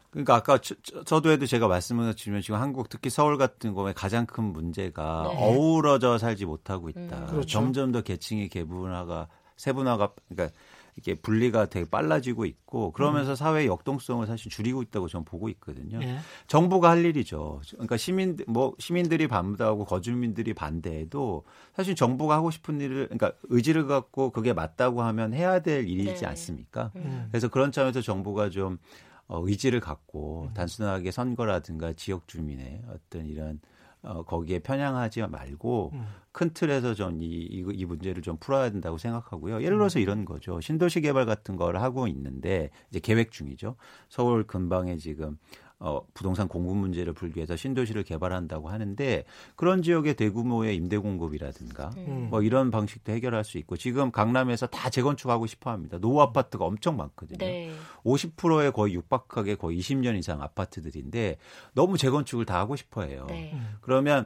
S3: 그러니까 아까 저, 저, 도 해도 제가 말씀을 드리면 지금 한국 특히 서울 같은 경우에 가장 큰 문제가
S4: 네.
S3: 어우러져 살지 못하고 있다.
S4: 음.
S1: 그렇죠.
S3: 점점 더 계층의 개분화가 세분화가 그러니까 이게 분리가 되게 빨라지고 있고 그러면서 사회 역동성을 사실 줄이고 있다고 저는 보고 있거든요.
S1: 예.
S3: 정부가 할 일이죠. 그러니까 시민 뭐 시민들이 반대하고 거주민들이 반대해도 사실 정부가 하고 싶은 일을 그러니까 의지를 갖고 그게 맞다고 하면 해야 될 일이지
S4: 네.
S3: 않습니까?
S1: 음.
S3: 그래서 그런 차원에서 정부가 좀 어, 의지를
S1: 음.
S3: 갖고 단순하게 선거라든가 지역 주민의 어떤 이런 어, 거기에 편향하지 말고
S1: 음.
S3: 큰 틀에서 전 이 이, 이 문제를 좀 풀어야 된다고 생각하고요. 예를 들어서 이런 거죠. 신도시 개발 같은 걸 하고 있는데 이제 계획 중이죠. 서울 근방에 지금 어, 부동산 공급 문제를 풀기 위해서 신도시를 개발한다고 하는데 그런 지역의 대규모의 임대 공급이라든가
S1: 음.
S3: 뭐 이런 방식도 해결할 수 있고 지금 강남에서 다 재건축하고 싶어 합니다. 노후 아파트가 엄청 많거든요.
S4: 네.
S3: 50%에 거의 육박하게 거의 20년 이상 아파트들인데 너무 재건축을 다 하고 싶어 해요.
S4: 네.
S3: 그러면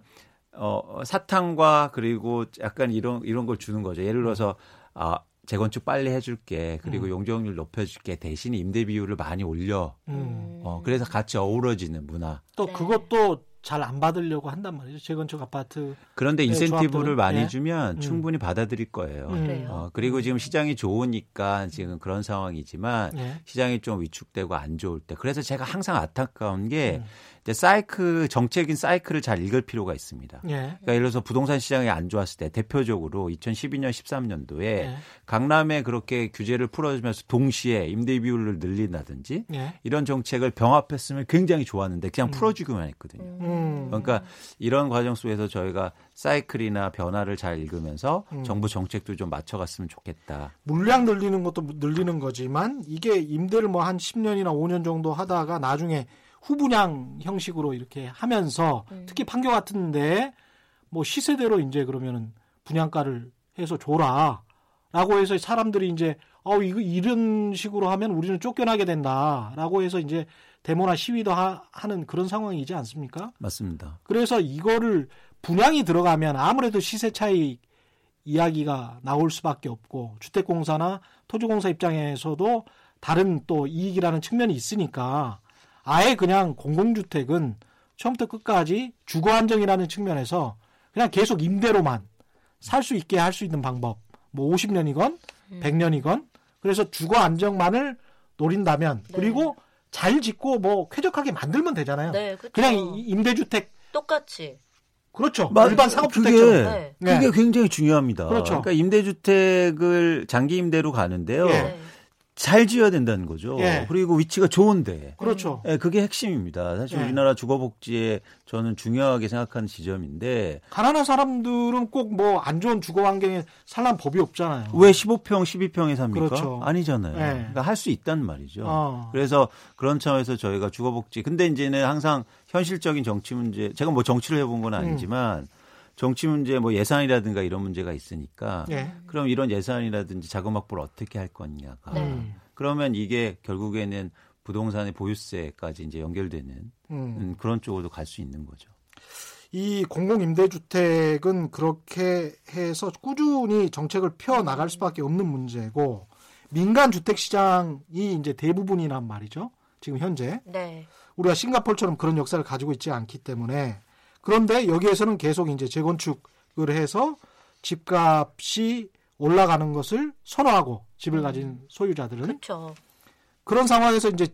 S3: 어 사탕과 그리고 약간 이런 이런 걸 주는 거죠. 예를 들어서 아 재건축 빨리 해줄게 그리고
S1: 음.
S3: 용적률 높여줄게 대신 임대 비율을 많이 올려.
S1: 음.
S3: 어 그래서 같이 어우러지는 문화.
S1: 또
S4: 네.
S1: 그것도 잘 안 받으려고 한단 말이죠. 재건축 아파트.
S3: 그런데
S1: 네,
S3: 인센티브를. 많이
S1: 네.
S3: 주면
S1: 음.
S3: 충분히 받아들일 거예요.
S1: 음.
S3: 어, 그리고 지금 시장이 좋으니까 지금 그런 상황이지만
S1: 예.
S3: 시장이 좀 위축되고 안 좋을 때 그래서 제가 항상 안타까운 게
S1: 음.
S3: 이제 사이클 정책인 사이클을 잘 읽을 필요가 있습니다.
S1: 예.
S3: 그러니까 예를 들어서 부동산 시장이 안 좋았을 때 대표적으로 2012년 13년도에
S1: 예.
S3: 강남에 그렇게 규제를 풀어주면서 동시에 임대 비율을 늘린다든지
S1: 예.
S3: 이런 정책을 병합했으면 굉장히 좋았는데 그냥
S1: 음.
S3: 풀어주기만 했거든요.
S1: 음.
S3: 그러니까 이런 과정 속에서 저희가 사이클이나 변화를 잘 읽으면서
S1: 음.
S3: 정부 정책도 좀 맞춰갔으면 좋겠다.
S1: 물량 늘리는 것도 늘리는 거지만 이게 임대를 뭐 한 10년이나 5년 정도 하다가 나중에 후분양 형식으로 이렇게 하면서
S4: 음.
S1: 특히 판교 같은데 뭐 시세대로 이제 그러면은 분양가를 해서 줘라. 라고 해서 사람들이 이제 어 이거 이런 식으로 하면 우리는 쫓겨나게 된다라고 해서 이제 데모나 시위도 하, 는 그런 상황이지 않습니까?
S3: 맞습니다.
S1: 그래서 이거를 분양이 들어가면 아무래도 시세 차이 이야기가 나올 수밖에 없고 주택공사나 토지공사 입장에서도 다른 또 이익이라는 측면이 있으니까 아예 그냥 공공주택은 처음부터 끝까지 주거 안정이라는 측면에서 그냥 계속 임대로만 살 수 있게 할 수 있는 방법 뭐 50년이건
S4: 음.
S1: 100년이건 그래서 주거 안정만을 노린다면
S4: 네.
S1: 그리고 잘 짓고 뭐 쾌적하게 만들면 되잖아요.
S4: 네, 그쵸.
S1: 그냥 이- 임대주택
S4: 똑같이.
S1: 그렇죠.
S3: 마-
S1: 일반 상업주택처럼.
S3: 그게,
S4: 네.
S1: 네.
S3: 그게 굉장히 중요합니다.
S1: 그렇죠.
S3: 그러니까 임대주택을 장기 임대로 가는데요.
S1: 예.
S4: 네.
S3: 잘 지어야 된다는 거죠.
S1: 예.
S3: 그리고 위치가 좋은데.
S1: 그렇죠.
S3: 예, 그게 핵심입니다. 사실
S1: 예.
S3: 우리나라 주거복지에 저는 중요하게 생각하는 지점인데
S1: 가난한 사람들은 꼭 뭐 안 좋은 주거 환경에 살란 법이 없잖아요.
S3: 왜 15평, 12평에 삽니까?
S1: 그렇죠.
S3: 아니잖아요.
S1: 예.
S3: 그러니까 할 수 있단 말이죠.
S1: 어.
S3: 그래서 그런 차원에서 저희가 주거복지. 근데 이제는 항상 현실적인 정치 문제, 제가 뭐 정치를 해본 건 아니지만 정치 문제, 뭐 예산이라든가 이런 문제가 있으니까
S1: 예.
S3: 그럼 이런 예산이라든지 자금 확보를 어떻게 할 거냐가.
S4: 네.
S1: 음.
S3: 그러면 이게 결국에는 부동산의 보유세까지 이제 연결되는
S1: 음.
S3: 음, 그런 쪽으로 갈수 있는 거죠.
S1: 이 공공임대주택은 그렇게 해서 꾸준히 정책을 펴 나갈 수밖에 없는 문제고 민간 주택 시장이 이제 대부분이란 말이죠. 지금 현재
S4: 네.
S1: 우리가 싱가폴처럼 그런 역사를 가지고 있지 않기 때문에 그런데 여기에서는 계속 이제 재건축을 해서 집값이 올라가는 것을 선호하고 집을 가진 소유자들은
S4: 그렇죠.
S1: 그런 상황에서 이제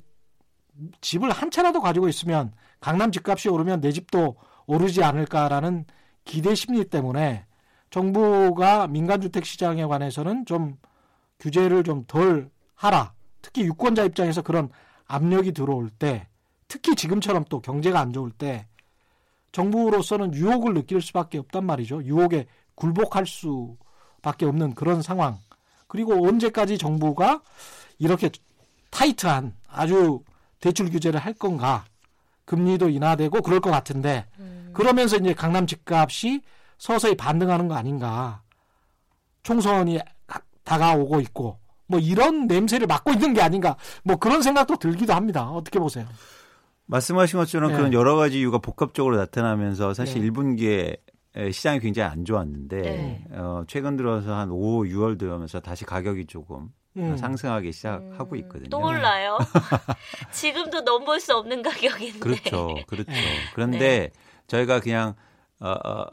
S1: 집을 한 채라도 가지고 있으면 강남 집값이 오르면 내 집도 오르지 않을까라는 기대 심리 때문에 정부가 민간주택 시장에 관해서는 좀 규제를 좀 덜 하라. 특히 유권자 입장에서 그런 압력이 들어올 때, 특히 지금처럼 또 경제가 안 좋을 때, 정부로서는 유혹을 느낄 수밖에 없단 말이죠. 유혹에 굴복할 수밖에 없는 그런 상황. 그리고 언제까지 정부가 이렇게 타이트한 아주 대출 규제를 할 건가? 금리도 인하되고 그럴 것 같은데
S4: 음.
S1: 그러면서 이제 강남 집값이 서서히 반등하는 거 아닌가? 총선이 가- 다가오고 있고 뭐 이런 냄새를 맡고 있는 게 아닌가? 뭐 그런 생각도 들기도 합니다. 어떻게 보세요?
S3: 말씀하신 것처럼
S1: 네.
S3: 그런 여러 가지 이유가 복합적으로 나타나면서 사실
S1: 네.
S3: 1분기에 시장이 굉장히 안 좋았는데
S4: 네.
S3: 어, 최근 들어서 한 5, 6월 되면서 다시 가격이 조금
S1: 음.
S3: 상승하기 시작하고
S4: 음,
S3: 있거든요.
S4: 또 올라요? *laughs* 지금도 넘볼 수 없는 가격인데.
S3: 그렇죠, 그렇죠.
S1: 네.
S3: 그런데 저희가 그냥 어, 어,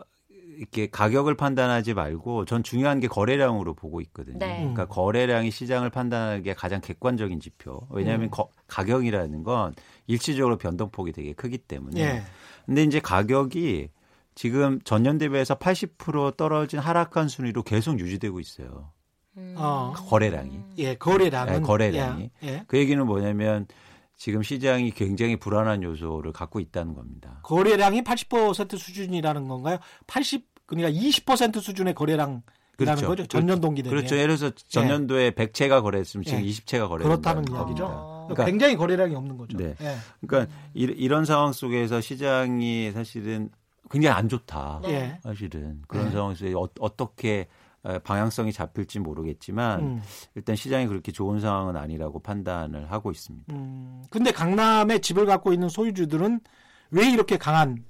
S3: 이렇게 가격을 판단하지 말고 전 중요한 게 거래량으로 보고 있거든요.
S4: 네.
S3: 그러니까 거래량이 시장을 판단하는 게 가장 객관적인 지표. 왜냐하면
S1: 음.
S3: 거- 가격이라는 건 일시적으로 변동폭이 되게 크기 때문에.
S1: 예.
S3: 근데 이제 가격이 지금 전년 대비해서 80% 떨어진 하락한 순위로 계속 유지되고 있어요.
S4: 음.
S1: 어.
S3: 거래량이.
S1: 예, 거래량은
S3: 네, 거래량이.
S1: 예. 예.
S3: 그 얘기는 뭐냐면 지금 시장이 굉장히 불안한 요소를 갖고 있다는 겁니다.
S1: 거래량이 80% 수준이라는 건가요? 80 그러니까 20% 수준의 거래량이라는
S3: 그렇죠.
S1: 거죠. 전년 동기 대비.
S3: 그렇죠. 예를 들어서 전년도에 100채가 거래했으면 지금
S1: 예.
S3: 20채가 거래.
S1: 그렇다는. 이야기죠.
S4: 어.
S3: 그러니까-
S1: 굉장히 거래량이 없는 거죠.
S3: 네.
S1: 예.
S3: 그러니까 이, 이런 상황 속에서 시장이 사실은 굉장히 안 좋다.
S4: 네.
S1: 예.
S3: 사실은 그런
S1: 네.
S3: 상황에서 어, 어떻게 어, 방향성이 잡힐지 모르겠지만
S1: 음.
S3: 일단 시장이 그렇게 좋은 상황은 아니라고 판단을 하고 있습니다.
S1: 음, 근데 강남에 집을 갖고 있는 소유주들은 왜 이렇게 강한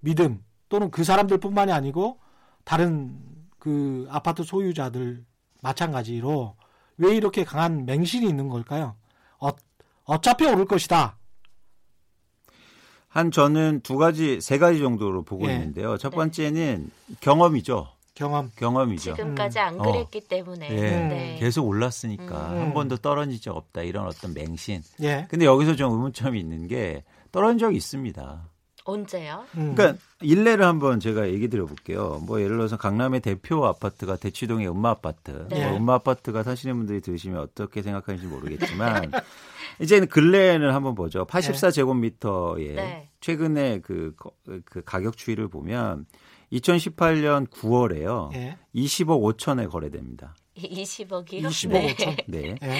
S1: 믿음 또는 그 사람들뿐만이 아니고 다른 그 아파트 소유자들 마찬가지로 왜 이렇게 강한 맹신이 있는 걸까요? 어, 어차피 오를 것이다.
S3: 한 저는 두 가지 세 가지 정도로 보고
S1: 예.
S3: 있는데요. 첫
S4: 네.
S3: 번째는 경험이죠.
S1: 경험.
S3: 경험이죠.
S4: 지금까지 안
S3: 어.
S4: 그랬기 때문에.
S3: 예.
S4: 네.
S3: 계속 올랐으니까
S1: 음.
S3: 한 번도 떨어진 적 없다 이런 어떤 맹신.
S1: 예.
S3: 근데 여기서 좀 의문점이 있는 게 떨어진 적이 있습니다.
S4: 언제요?
S1: 음.
S3: 그러니까 일례를 한번 제가 얘기 드려볼게요. 뭐 예를 들어서 강남의 대표 아파트가 대치동의 음마 아파트.
S4: 네.
S3: 뭐 음마 아파트가 사시는 분들이 들으시면 어떻게 생각하는지 모르겠지만 *laughs* 이제는 근래는 한번 보죠. 84제곱미터에
S4: 네.
S3: 최근에 그, 거- 그 가격 추이를 보면 2018년 9월에요.
S1: 예.
S3: 20억 5천에 거래됩니다.
S4: 20억이요?
S1: 20억 5천.
S3: 네.
S1: 예.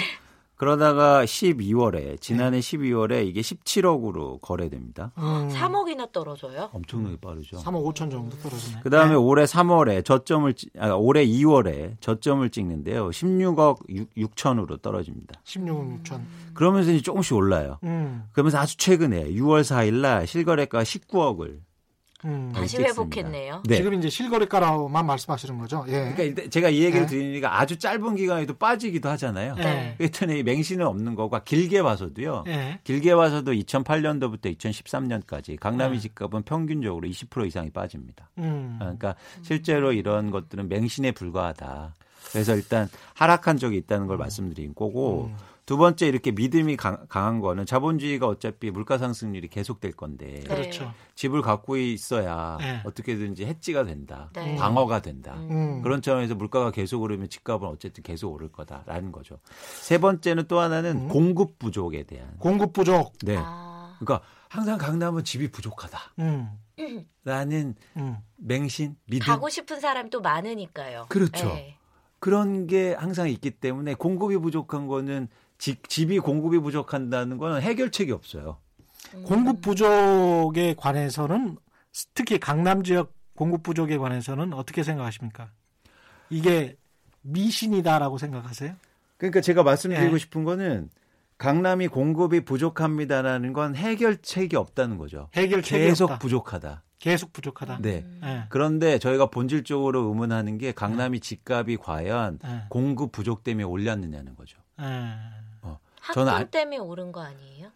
S3: 그러다가 12월에 지난해 12월에 이게 17억으로 거래됩니다.
S1: 음,
S4: 3억이나 떨어져요?
S3: 엄청나게 빠르죠.
S1: 3억 5천 정도 떨어지네.
S3: 그 다음에
S1: 예.
S3: 올해 3월에 저점을, 찍- 아, 올해 2월에 저점을 찍는데요. 16억 6, 천으로 떨어집니다.
S1: 16억 6천.
S3: 그러면서 이제 조금씩 올라요.
S1: 음.
S3: 그러면서 아주 최근에 6월 4일 날 실거래가 19억을.
S1: 음.
S3: 더
S4: 다시. 회복했네요.
S3: 네.
S1: 지금 이제 실거래가로만 말씀하시는 거죠. 예.
S3: 그러니까 일단 제가 이 얘기를
S1: 네.
S3: 드리니까 아주 짧은 기간에도 빠지기도 하잖아요.
S1: 예.
S3: 그랬더니 맹신은 없는 거가 길게 봐서도요.
S1: 예.
S3: 길게 봐서도 2008년도부터 2013년까지 강남의
S1: 네.
S3: 집값은 평균적으로 20% 이상이 빠집니다.
S1: 음.
S3: 그러니까 실제로 이런 것들은 맹신에 불과하다. 그래서 일단 하락한 적이 있다는 걸 말씀드린 거고
S1: 음.
S3: 두 번째 이렇게 믿음이 강, 한 거는 자본주의가 어차피 물가 상승률이 계속될 건데
S4: 네.
S1: 그렇죠.
S3: 집을 갖고 있어야
S1: 네.
S3: 어떻게든지 해지가 된다.
S4: 네.
S3: 방어가 된다.
S1: 음.
S3: 그런 차원에서 물가가 계속 오르면 집값은 어쨌든 계속 오를 거다라는 거죠. 세 번째는 또 하나는
S1: 음.
S3: 공급 부족에 대한.
S1: 공급 부족.
S3: 네.
S4: 아,
S3: 그러니까 항상 강남은 집이 부족하다.
S1: 음.
S3: 라는
S1: 음.
S3: 맹신, 믿음
S4: 가고 싶은 사람이 또 많으니까요.
S3: 그렇죠.
S4: 네.
S3: 그런 게 항상 있기 때문에 공급이 부족한 거는 집, 집이 공급이 부족한다는 거는 해결책이 없어요.
S4: 음.
S1: 공급 부족에 관해서는 특히 강남 지역 공급 부족에 관해서는 어떻게 생각하십니까? 이게 미신이다라고 생각하세요?
S3: 그러니까 제가 말씀드리고
S1: 네.
S3: 싶은 거는 강남이 공급이 부족합니다라는 건 해결책이 없다는 거죠.
S1: 해결책이
S3: 계속
S1: 없다.
S3: 부족하다.
S1: 계속 부족하다.
S3: 네.
S1: 예.
S3: 그런데 저희가 본질적으로 의문하는 게 강남이 집값이 과연
S1: 예.
S3: 공급 부족 때문에 올랐느냐는 거죠. 저는 안-
S4: 때문에 오른 거 아니에요?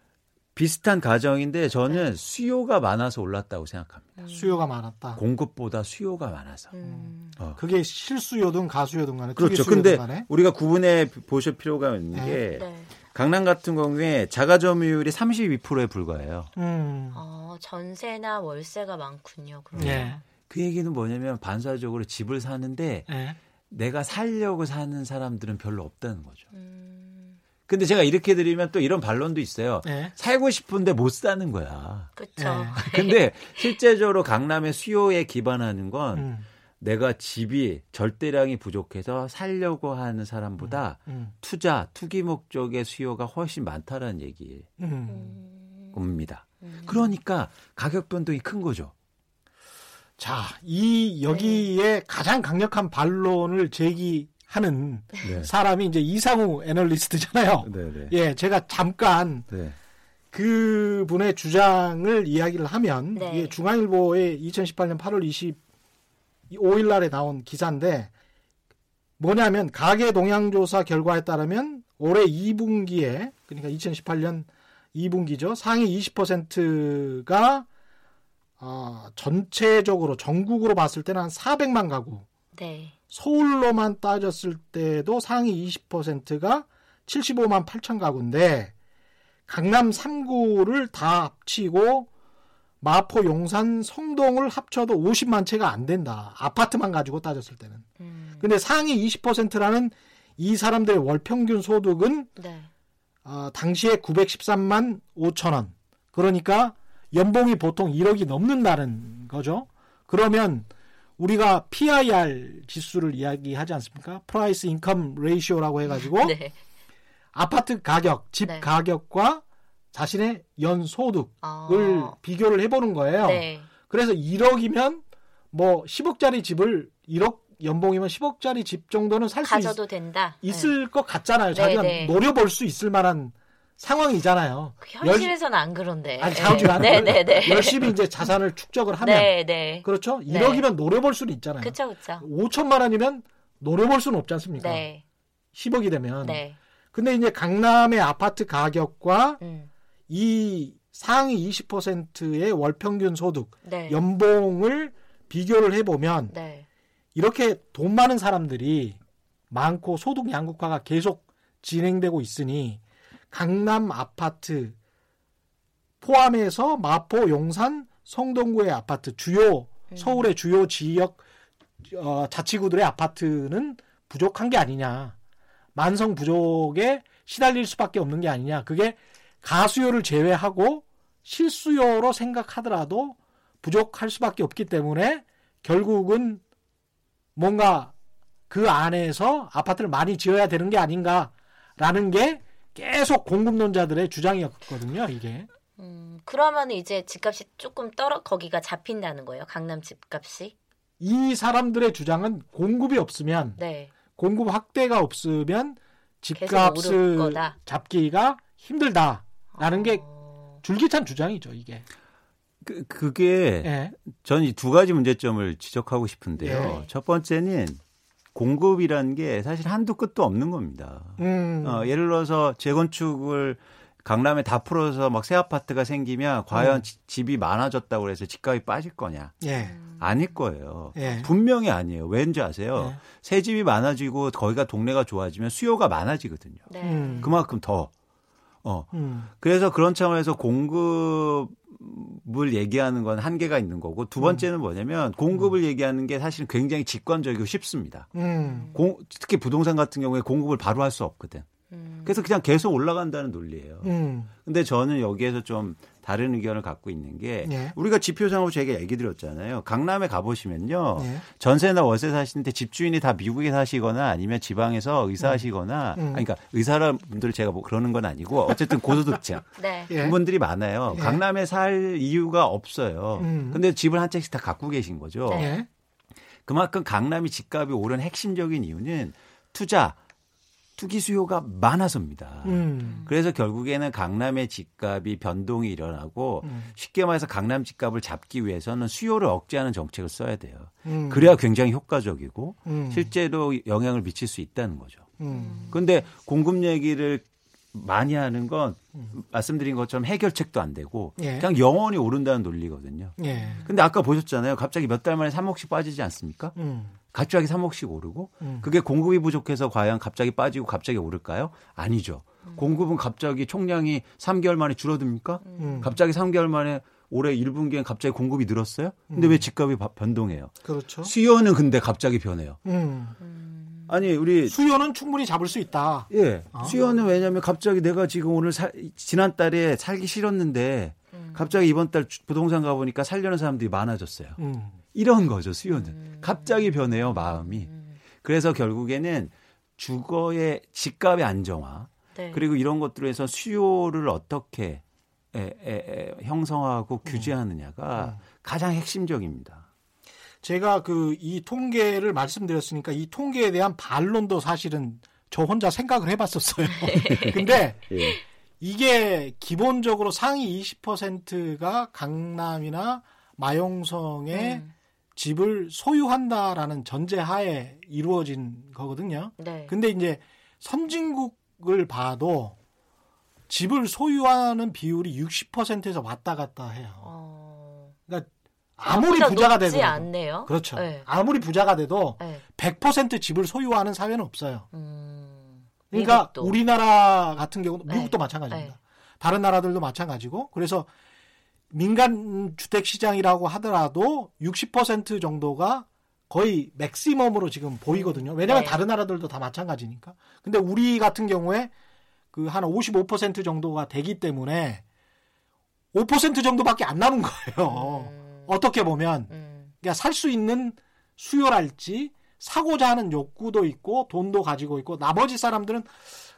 S3: 비슷한 가정인데 저는 수요가 많아서 올랐다고 생각합니다.
S1: 수요가 많았다.
S3: 공급보다 수요가 많아서.
S4: 음.
S3: 어.
S1: 그게 실수요든 가수요든 간에
S3: 그렇죠. 근데
S1: 간에
S3: 우리가 구분해 보실 필요가 있는
S1: 네.
S3: 게
S4: 네.
S3: 강남 같은 경우에 자가 점유율이 32%에 불과해요.
S1: 음.
S4: 어, 전세나 월세가 많군요. 그럼.
S1: 예.
S3: 그 얘기는 뭐냐면 반사적으로 집을 사는데
S1: 예.
S3: 내가 살려고 사는 사람들은 별로 없다는 거죠.
S4: 음.
S3: 근데 제가 이렇게 드리면 또 이런 반론도 있어요.
S1: 예.
S3: 살고 싶은데 못 사는 거야.
S4: 그렇죠.
S1: 예. *laughs*
S3: 근데 실제적으로 강남의 수요에 기반하는 건
S1: 음.
S3: 내가 집이 절대량이 부족해서 살려고 하는 사람보다
S1: 음.
S3: 투자, 투기 목적의 수요가 훨씬 많다라는 얘기예요.
S1: 음.
S3: 겁니다.
S4: 음.
S3: 그러니까 가격 변동이 큰 거죠.
S1: 자, 이 여기에 가장 강력한 반론을 제기 하는
S3: 네.
S1: 사람이 이제 이상우 애널리스트잖아요.
S3: 네, 네.
S1: 예, 제가 잠깐
S3: 네.
S1: 그 분의 주장을 이야기를 하면
S4: 네.
S1: 이게 중앙일보의 2018년 8월 25일 날에 나온 기사인데 뭐냐면 가계 동향조사 결과에 따르면 올해 2분기에 그러니까 2018년 2분기죠 상위 20%가 어, 전체적으로 전국으로 봤을 때는 한 400만 가구
S4: 네.
S1: 서울로만 따졌을 때도 상위 20%가 75만 8천 가구인데 강남 3구를 다 합치고 마포, 용산, 성동을 합쳐도 50만 채가 안 된다. 아파트만 가지고 따졌을 때는.
S4: 음.
S1: 근데 상위 20%라는 이 사람들의 월 평균 소득은
S4: 네.
S1: 어, 당시에 913만 5천 원. 그러니까 연봉이 보통 1억이 넘는다는 거죠. 그러면 우리가 PIR 지수를 이야기하지 않습니까? Price Income Ratio라고 해가지고 *laughs*
S4: 네.
S1: 아파트 가격, 집
S4: 네.
S1: 가격과 자신의 연 소득을
S4: 어.
S1: 비교를 해보는 거예요.
S4: 네.
S1: 그래서 1억이면 뭐 10억짜리 집을 1억 연봉이면 10억짜리 집 정도는 살 수. 있을 것 같잖아요.
S4: 네,
S1: 자기가
S4: 네.
S1: 노려볼 수 있을 만한 상황이잖아요.
S4: 그 현실에서는 안 그런데.
S1: 아니, 자우지가
S4: 네, 네, 네.
S1: 열심히 이제 자산을 축적을 하면
S4: 네, 네.
S1: 그렇죠. 1억이면 노려볼 수는 있잖아요.
S4: 그쵸, 그쵸.
S1: 5천만 원이면 노려볼 수는 없지 않습니까?
S4: 네,
S1: 10억이 되면.
S4: 네.
S1: 근데 이제 강남의 아파트 가격과
S4: 음,
S1: 이 상위 20%의 월 평균 소득,
S4: 네.
S1: 연봉을 비교를 해보면
S4: 네.
S1: 이렇게 돈 많은 사람들이 많고 소득 양극화가 계속 진행되고 있으니 강남 아파트 포함해서 마포, 용산, 성동구의 아파트 주요
S4: 음.
S1: 서울의 주요 지역 어, 자치구들의 아파트는 부족한 게 아니냐. 만성 부족에 시달릴 수밖에 없는 게 아니냐. 그게 가수요를 제외하고 실수요로 생각하더라도 부족할 수밖에 없기 때문에 결국은 뭔가 그 안에서 아파트를 많이 지어야 되는 게 아닌가라는 게 계속 공급론자들의 주장이었거든요, 이게.
S4: 음, 그러면 이제 집값이 조금 떨어, 거기가 잡힌다는 거예요. 강남 집값이.
S1: 이 사람들의 주장은 공급이 없으면
S4: 네.
S1: 공급 확대가 없으면 집값을. 잡기가 힘들다라는 게
S4: 어,
S1: 줄기찬 주장이죠, 이게.
S3: 그, 그게
S1: 예.
S3: 저는 이두 가지 문제점을 지적하고 싶은데요.
S1: 예.
S3: 첫 번째는 공급이라는 게 사실 한도 끝도 없는 겁니다.
S1: 음.
S3: 어, 예를 들어서 재건축을 강남에 다 풀어서 막 새 아파트가 생기면 과연
S1: 음.
S3: 지- 집이 많아졌다고 해서 집값이 빠질 거냐?
S1: 예.
S3: 아닐 거예요.
S1: 예.
S3: 분명히 아니에요. 왠지 아세요?
S1: 예.
S3: 새 집이 많아지고 거기가 동네가 좋아지면 수요가 많아지거든요.
S4: 네.
S1: 음.
S3: 그만큼 더. 어.
S1: 음.
S3: 그래서 그런 차원에서 공급을 얘기하는 건 한계가 있는 거고 두 번째는 뭐냐면 공급을 얘기하는 게 사실 굉장히 직관적이고 쉽습니다.
S1: 음.
S3: 공- 특히 부동산 같은 경우에 공급을 바로 할 수 없거든.
S4: 음.
S3: 그래서 그냥 계속 올라간다는 논리예요.
S1: 음.
S3: 근데 저는 여기에서 좀 다른 의견을 갖고 있는 게
S1: 예.
S3: 우리가 지표상으로 제가 얘기 드렸잖아요. 강남에 가보시면요.
S1: 예.
S3: 전세나 월세 사시는데 집주인이 다 미국에 사시거나 아니면 지방에서 의사하시거나
S1: 음.
S3: 아니, 그러니까 의사라 분들 제가 뭐 그러는 건 아니고 어쨌든 고소득층 *laughs*
S4: 네.
S1: 예.
S3: 분들이 많아요.
S1: 예.
S3: 강남에 살 이유가 없어요.
S1: 음.
S3: 근데 집을 한 채씩 다 갖고 계신 거죠.
S4: 네.
S1: 예.
S3: 그만큼 강남이 집값이 오른 핵심적인 이유는 투자, 투기 수요가 많아서입니다.
S1: 음.
S3: 그래서 결국에는 강남의 집값이 변동이 일어나고
S1: 음.
S3: 쉽게 말해서 강남 집값을 잡기 위해서는 수요를 억제하는 정책을 써야 돼요.
S1: 음.
S3: 그래야 굉장히 효과적이고
S1: 음.
S3: 실제로 영향을 미칠 수 있다는 거죠.
S1: 음.
S3: 근데 공급 얘기를 많이 하는 건
S1: 음.
S3: 말씀드린 것처럼 해결책도 안 되고
S1: 예.
S3: 그냥 영원히 오른다는 논리거든요.
S1: 예.
S3: 근데 아까 보셨잖아요. 갑자기 몇 달 만에 3억씩 빠지지 않습니까?
S1: 음.
S3: 갑자기 3억씩 오르고
S1: 음.
S3: 그게 공급이 부족해서 과연 갑자기 빠지고 갑자기 오를까요? 아니죠. 공급은 갑자기 총량이 3개월 만에 줄어듭니까?
S1: 음.
S3: 갑자기 3개월 만에 올해 1분기엔 갑자기 공급이 늘었어요? 근데 왜 집값이 바- 변동해요?
S1: 그렇죠.
S3: 수요는 근데 갑자기 변해요.
S1: 음.
S3: 아니 우리
S1: 수요는 충분히 잡을 수 있다.
S3: 예.
S1: 아.
S3: 수요는 왜냐면 갑자기 내가 지금 오늘 살, 지난달에 살기 싫었는데
S4: 음.
S3: 갑자기 이번 달 주- 부동산 가보니까 살려는 사람들이 많아졌어요.
S1: 음.
S3: 이런 거죠, 수요는. 갑자기 변해요, 마음이. 그래서 결국에는 주거의 집값의 안정화,
S4: 네.
S3: 그리고 이런 것들에서 수요를 어떻게 에, 에, 에, 형성하고 규제하느냐가 가장 핵심적입니다.
S1: 제가 그 이 통계를 말씀드렸으니까 이 통계에 대한 반론도 사실은 저 혼자 생각을 해봤었어요. *laughs* 근데
S3: 예.
S1: 이게 기본적으로 상위 20%가 강남이나 마용성에
S4: 음.
S1: 집을 소유한다라는 전제하에 이루어진 거거든요.
S4: 네.
S1: 근데 이제 선진국을 봐도 집을 소유하는 비율이 60%에서 왔다 갔다 해요.
S4: 어...
S1: 그러니까 아무리 부자가 되더라도
S4: 않네요.
S1: 그렇죠.
S4: 네.
S1: 아무리 부자가 돼도
S4: 네.
S1: 100% 집을 소유하는 사회는 없어요.
S4: 음...
S1: 그러니까
S4: 미국도.
S1: 우리나라 같은 경우도
S4: 네.
S1: 미국도 마찬가지입니다.
S4: 네.
S1: 다른 나라들도 마찬가지고 그래서 민간 주택 시장이라고 하더라도 60% 정도가 거의 맥시멈으로 지금 보이거든요. 왜냐하면
S4: 네.
S1: 다른 나라들도 다 마찬가지니까. 근데 우리 같은 경우에 그 한 55% 정도가 되기 때문에 5% 정도밖에 안 남은 거예요.
S4: 음.
S1: 어떻게 보면
S4: 음.
S1: 그러니까 살 수 있는 수요랄지 사고자 하는 욕구도 있고 돈도 가지고 있고 나머지 사람들은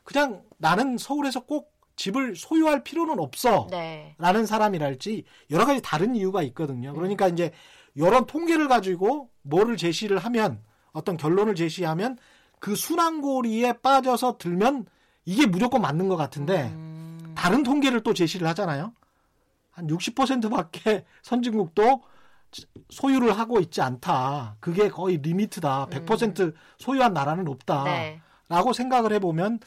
S1: 그냥 나는 서울에서 꼭 집을 소유할 필요는 없어.
S4: 네.
S1: 라는 사람이랄지 여러 가지 다른 이유가 있거든요. 그러니까 이제 이런 통계를 가지고 뭐를 제시를 하면 어떤 결론을 제시하면 그 순환고리에 빠져서 들면 이게 무조건 맞는 것 같은데
S4: 음.
S1: 다른 통계를 또 제시를 하잖아요. 한 60%밖에 *laughs* 선진국도 소유를 하고 있지 않다. 그게 거의 리미트다. 100% 소유한 나라는 없다.
S4: 네.
S1: 라고 생각을 해보면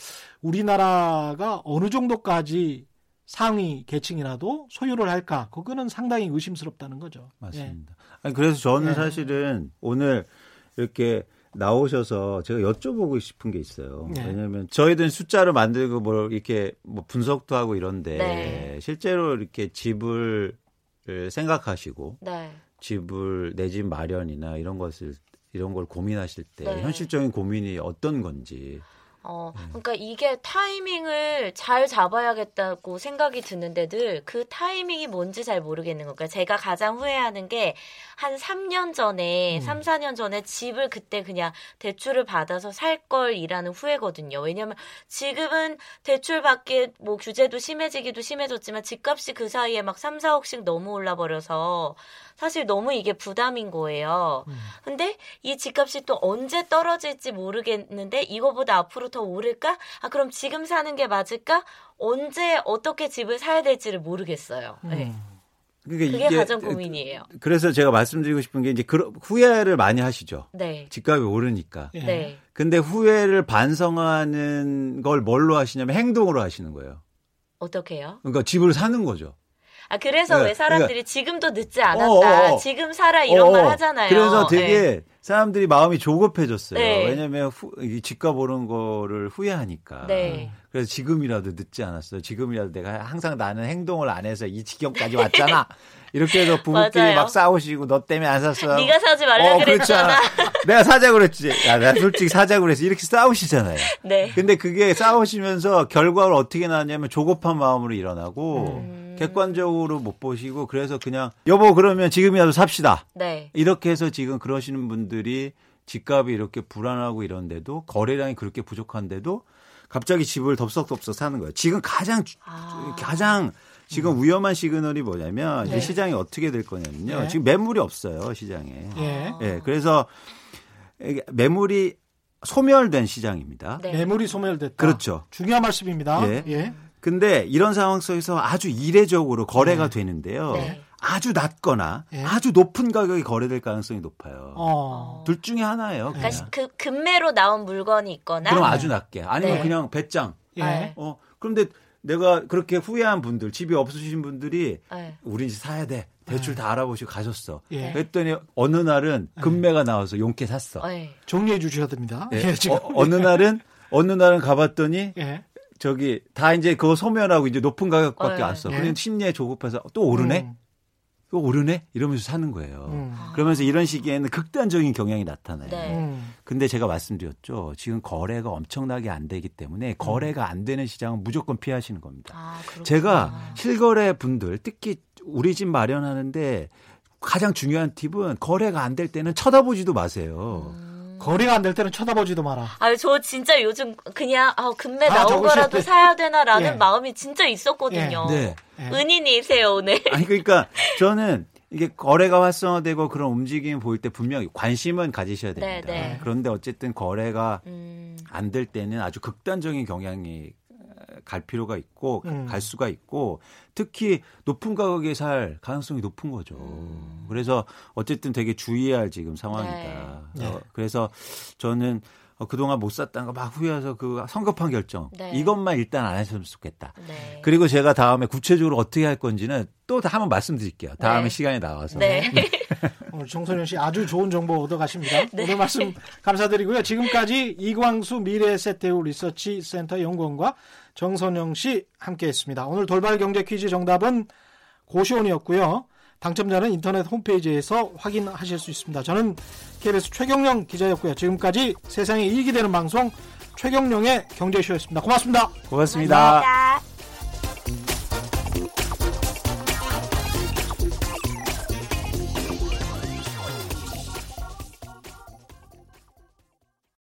S1: 우리나라가 어느 정도까지 상위 계층이라도 소유를 할까? 그거는 상당히 의심스럽다는 거죠.
S3: 맞습니다. 아니, 그래서 저는
S1: 예.
S3: 사실은 오늘 이렇게 나오셔서 제가 여쭤보고 싶은 게 있어요.
S1: 네.
S3: 왜냐하면 저희들은 숫자를 만들고 뭐 이렇게 뭐 분석도 하고 이런데
S4: 네.
S3: 실제로 이렇게 집을 생각하시고
S4: 네.
S3: 집을 내 집 마련이나 이런 것을 이런 걸 고민하실 때
S4: 네.
S3: 현실적인 고민이 어떤 건지
S4: 어,
S3: 음.
S4: 그러니까 이게 타이밍을 잘 잡아야겠다고 생각이 드는데 늘 그 타이밍이 뭔지 잘 모르겠는 거예요. 그러니까 제가 가장 후회하는 게 한 3년 전에,
S1: 음.
S4: 3, 4년 전에 집을 그때 그냥 대출을 받아서 살 걸이라는 후회거든요. 왜냐면 지금은 대출 받기에 뭐 규제도 심해지기도 심해졌지만 집값이 그 사이에 막 3, 4억씩 너무 올라 버려서 사실 너무 이게 부담인 거예요.
S1: 음.
S4: 근데 이 집값이 또 언제 떨어질지 모르겠는데 이거보다 앞으로 더 오를까? 아 그럼 지금 사는 게 맞을까? 언제 어떻게 집을 사야 될지를 모르겠어요.
S1: 음.
S4: 네.
S3: 그러니까
S4: 그게 가장 고민이에요.
S3: 그래서 제가 말씀드리고 싶은 게 이제 그런 후회를 많이 하시죠.
S4: 네.
S3: 집값이 오르니까.
S1: 예.
S4: 네.
S3: 근데 후회를 반성하는 걸 뭘로 하시냐면 행동으로 하시는 거예요.
S4: 어떻게요?
S3: 그러니까 집을 사는 거죠.
S4: 아 그래서
S3: 네,
S4: 왜 사람들이 지금도 늦지 않았다.
S3: 어, 어.
S4: 지금 살아 이런
S3: 어,
S4: 말 하잖아요.
S3: 그래서 되게
S4: 네.
S3: 사람들이 마음이 조급해졌어요.
S4: 네.
S3: 왜냐하면 후, 이 집값 오른 거를 후회하니까.
S4: 네.
S3: 그래서 지금이라도 늦지 않았어요. 지금이라도 내가 항상 나는 행동을 안 해서 이 지경까지 왔잖아. *laughs* 이렇게 해서 부부끼리. 막 싸우시고 너 때문에 안 샀어.
S4: 네가 사지 말라
S3: 어,
S4: 그랬잖아.
S3: 내가 사자 그랬지. 야, 나 솔직히 사자 그랬어. 이렇게 싸우시잖아요.
S4: 네.
S3: 근데 그게 싸우시면서 결과를 어떻게 나왔냐면 조급한 마음으로 일어나고
S4: 음.
S3: 객관적으로 못 보시고 그래서 그냥 여보 그러면 지금이라도 삽시다.
S4: 네.
S3: 이렇게 해서 지금 그러시는 분들이 집값이 이렇게 불안하고 이런데도 거래량이 그렇게 부족한데도 갑자기 집을 덥석덥석 사는 거예요. 지금 가장 주-
S4: 아.
S3: 가장 지금 위험한 시그널이 뭐냐면 이제
S4: 네.
S3: 시장이 어떻게 될 거냐면요.
S1: 네.
S3: 지금 매물이 없어요 시장에.
S1: 예.
S3: 예, 그래서 매물이 소멸된 시장입니다.
S4: 네.
S1: 매물이 소멸됐다.
S3: 그렇죠.
S1: 중요한 말씀입니다.
S3: 예.
S1: 예.
S3: 근데 이런 상황 속에서 아주 이례적으로 거래가 되는데요.
S4: 네.
S3: 아주 낮거나
S1: 예.
S3: 아주 높은 가격이 거래될 가능성이 높아요.
S1: 어.
S3: 둘 중에 하나예요. 그냥.
S4: 그러니까 그 금매로 나온 물건이 있거나
S3: 그럼 아주 낮게. 아니면
S4: 네.
S3: 그냥 배짱.
S1: 예.
S4: 네.
S3: 어, 그런데 내가 그렇게 후회한 분들, 집이 없으신 분들이
S4: 네.
S3: 우리 집 사야 돼. 대출 다 알아보시고 가셨어.
S1: 예.
S3: 그랬더니 어느 날은 금매가 나와서 용케 샀어.
S4: 네.
S1: 정리해 주셔야 됩니다.
S3: 예. *laughs*
S1: 예, 지금.
S3: 어, 느 날은 어느 날은 가봤더니
S1: 예.
S3: 저기 다 이제 그거 소멸하고 이제 높은 가격밖에
S4: 네.
S3: 안 써.
S1: 네.
S3: 그냥 심리에 조급해서 또 오르네?
S1: 음.
S3: 또 오르네? 이러면서 사는 거예요.
S1: 음.
S3: 그러면서 이런 시기에는 극단적인 경향이 나타나요.
S4: 네.
S1: 음.
S3: 근데 제가 말씀드렸죠. 지금 거래가 엄청나게 안 되기 때문에 거래가 안 되는 시장은 무조건 피하시는 겁니다.
S4: 아.
S3: 제가 실거래 분들 특히 우리 집 마련하는데 가장 중요한 팁은 거래가 안 될 때는 쳐다보지도 마세요.
S1: 거래가 안 될 때는 쳐다보지도 마라.
S4: 아, 저 진짜 요즘 그냥 아, 금매
S1: 다
S4: 나온 거라도
S1: 돼.
S4: 사야 되나라는
S1: 예.
S4: 마음이 진짜 있었거든요.
S3: 네.
S1: 예.
S4: 은인이세요 오늘. *laughs*
S3: 아니 그러니까 저는 이게 거래가 활성화되고 그런 움직임이 보일 때 분명히 관심은 가지셔야 됩니다.
S4: 네, 네.
S3: 그런데 어쨌든 거래가
S4: 음,
S3: 안될 때는 아주 극단적인 경향이 갈 필요가 있고
S1: 음.
S3: 갈 수가 있고 특히 높은 가격에 살 가능성이 높은 거죠.
S4: 음.
S3: 그래서 어쨌든 되게 주의해야 할 지금 상황이다.
S1: 네.
S3: 어, 그래서 저는 어, 그동안 못 샀다는 거 막 후회해서 그 성급한 결정
S4: 네.
S3: 이것만 일단 안 하셨으면 좋겠다.
S4: 네.
S3: 그리고 제가 다음에 구체적으로 어떻게 할 건지는 또다 한번 말씀드릴게요. 다음에
S4: 네.
S3: 시간이 나와서.
S4: 네. *laughs*
S1: 오늘 정선영 씨 아주 좋은 정보 얻어 가십니다. 오늘 말씀 감사드리고요. 지금까지 이광수 미래세태우 리서치 센터 연구원과 정선영 씨 함께했습니다. 오늘 돌발 경제 퀴즈 정답은 고시원이었고요. 당첨자는 인터넷 홈페이지에서 확인하실 수 있습니다. 저는 KBS 최경령 기자였고요. 지금까지 세상에 이익이 되는 방송 최경령의 경제쇼였습니다. 고맙습니다.
S3: 고맙습니다.
S4: 감사합니다.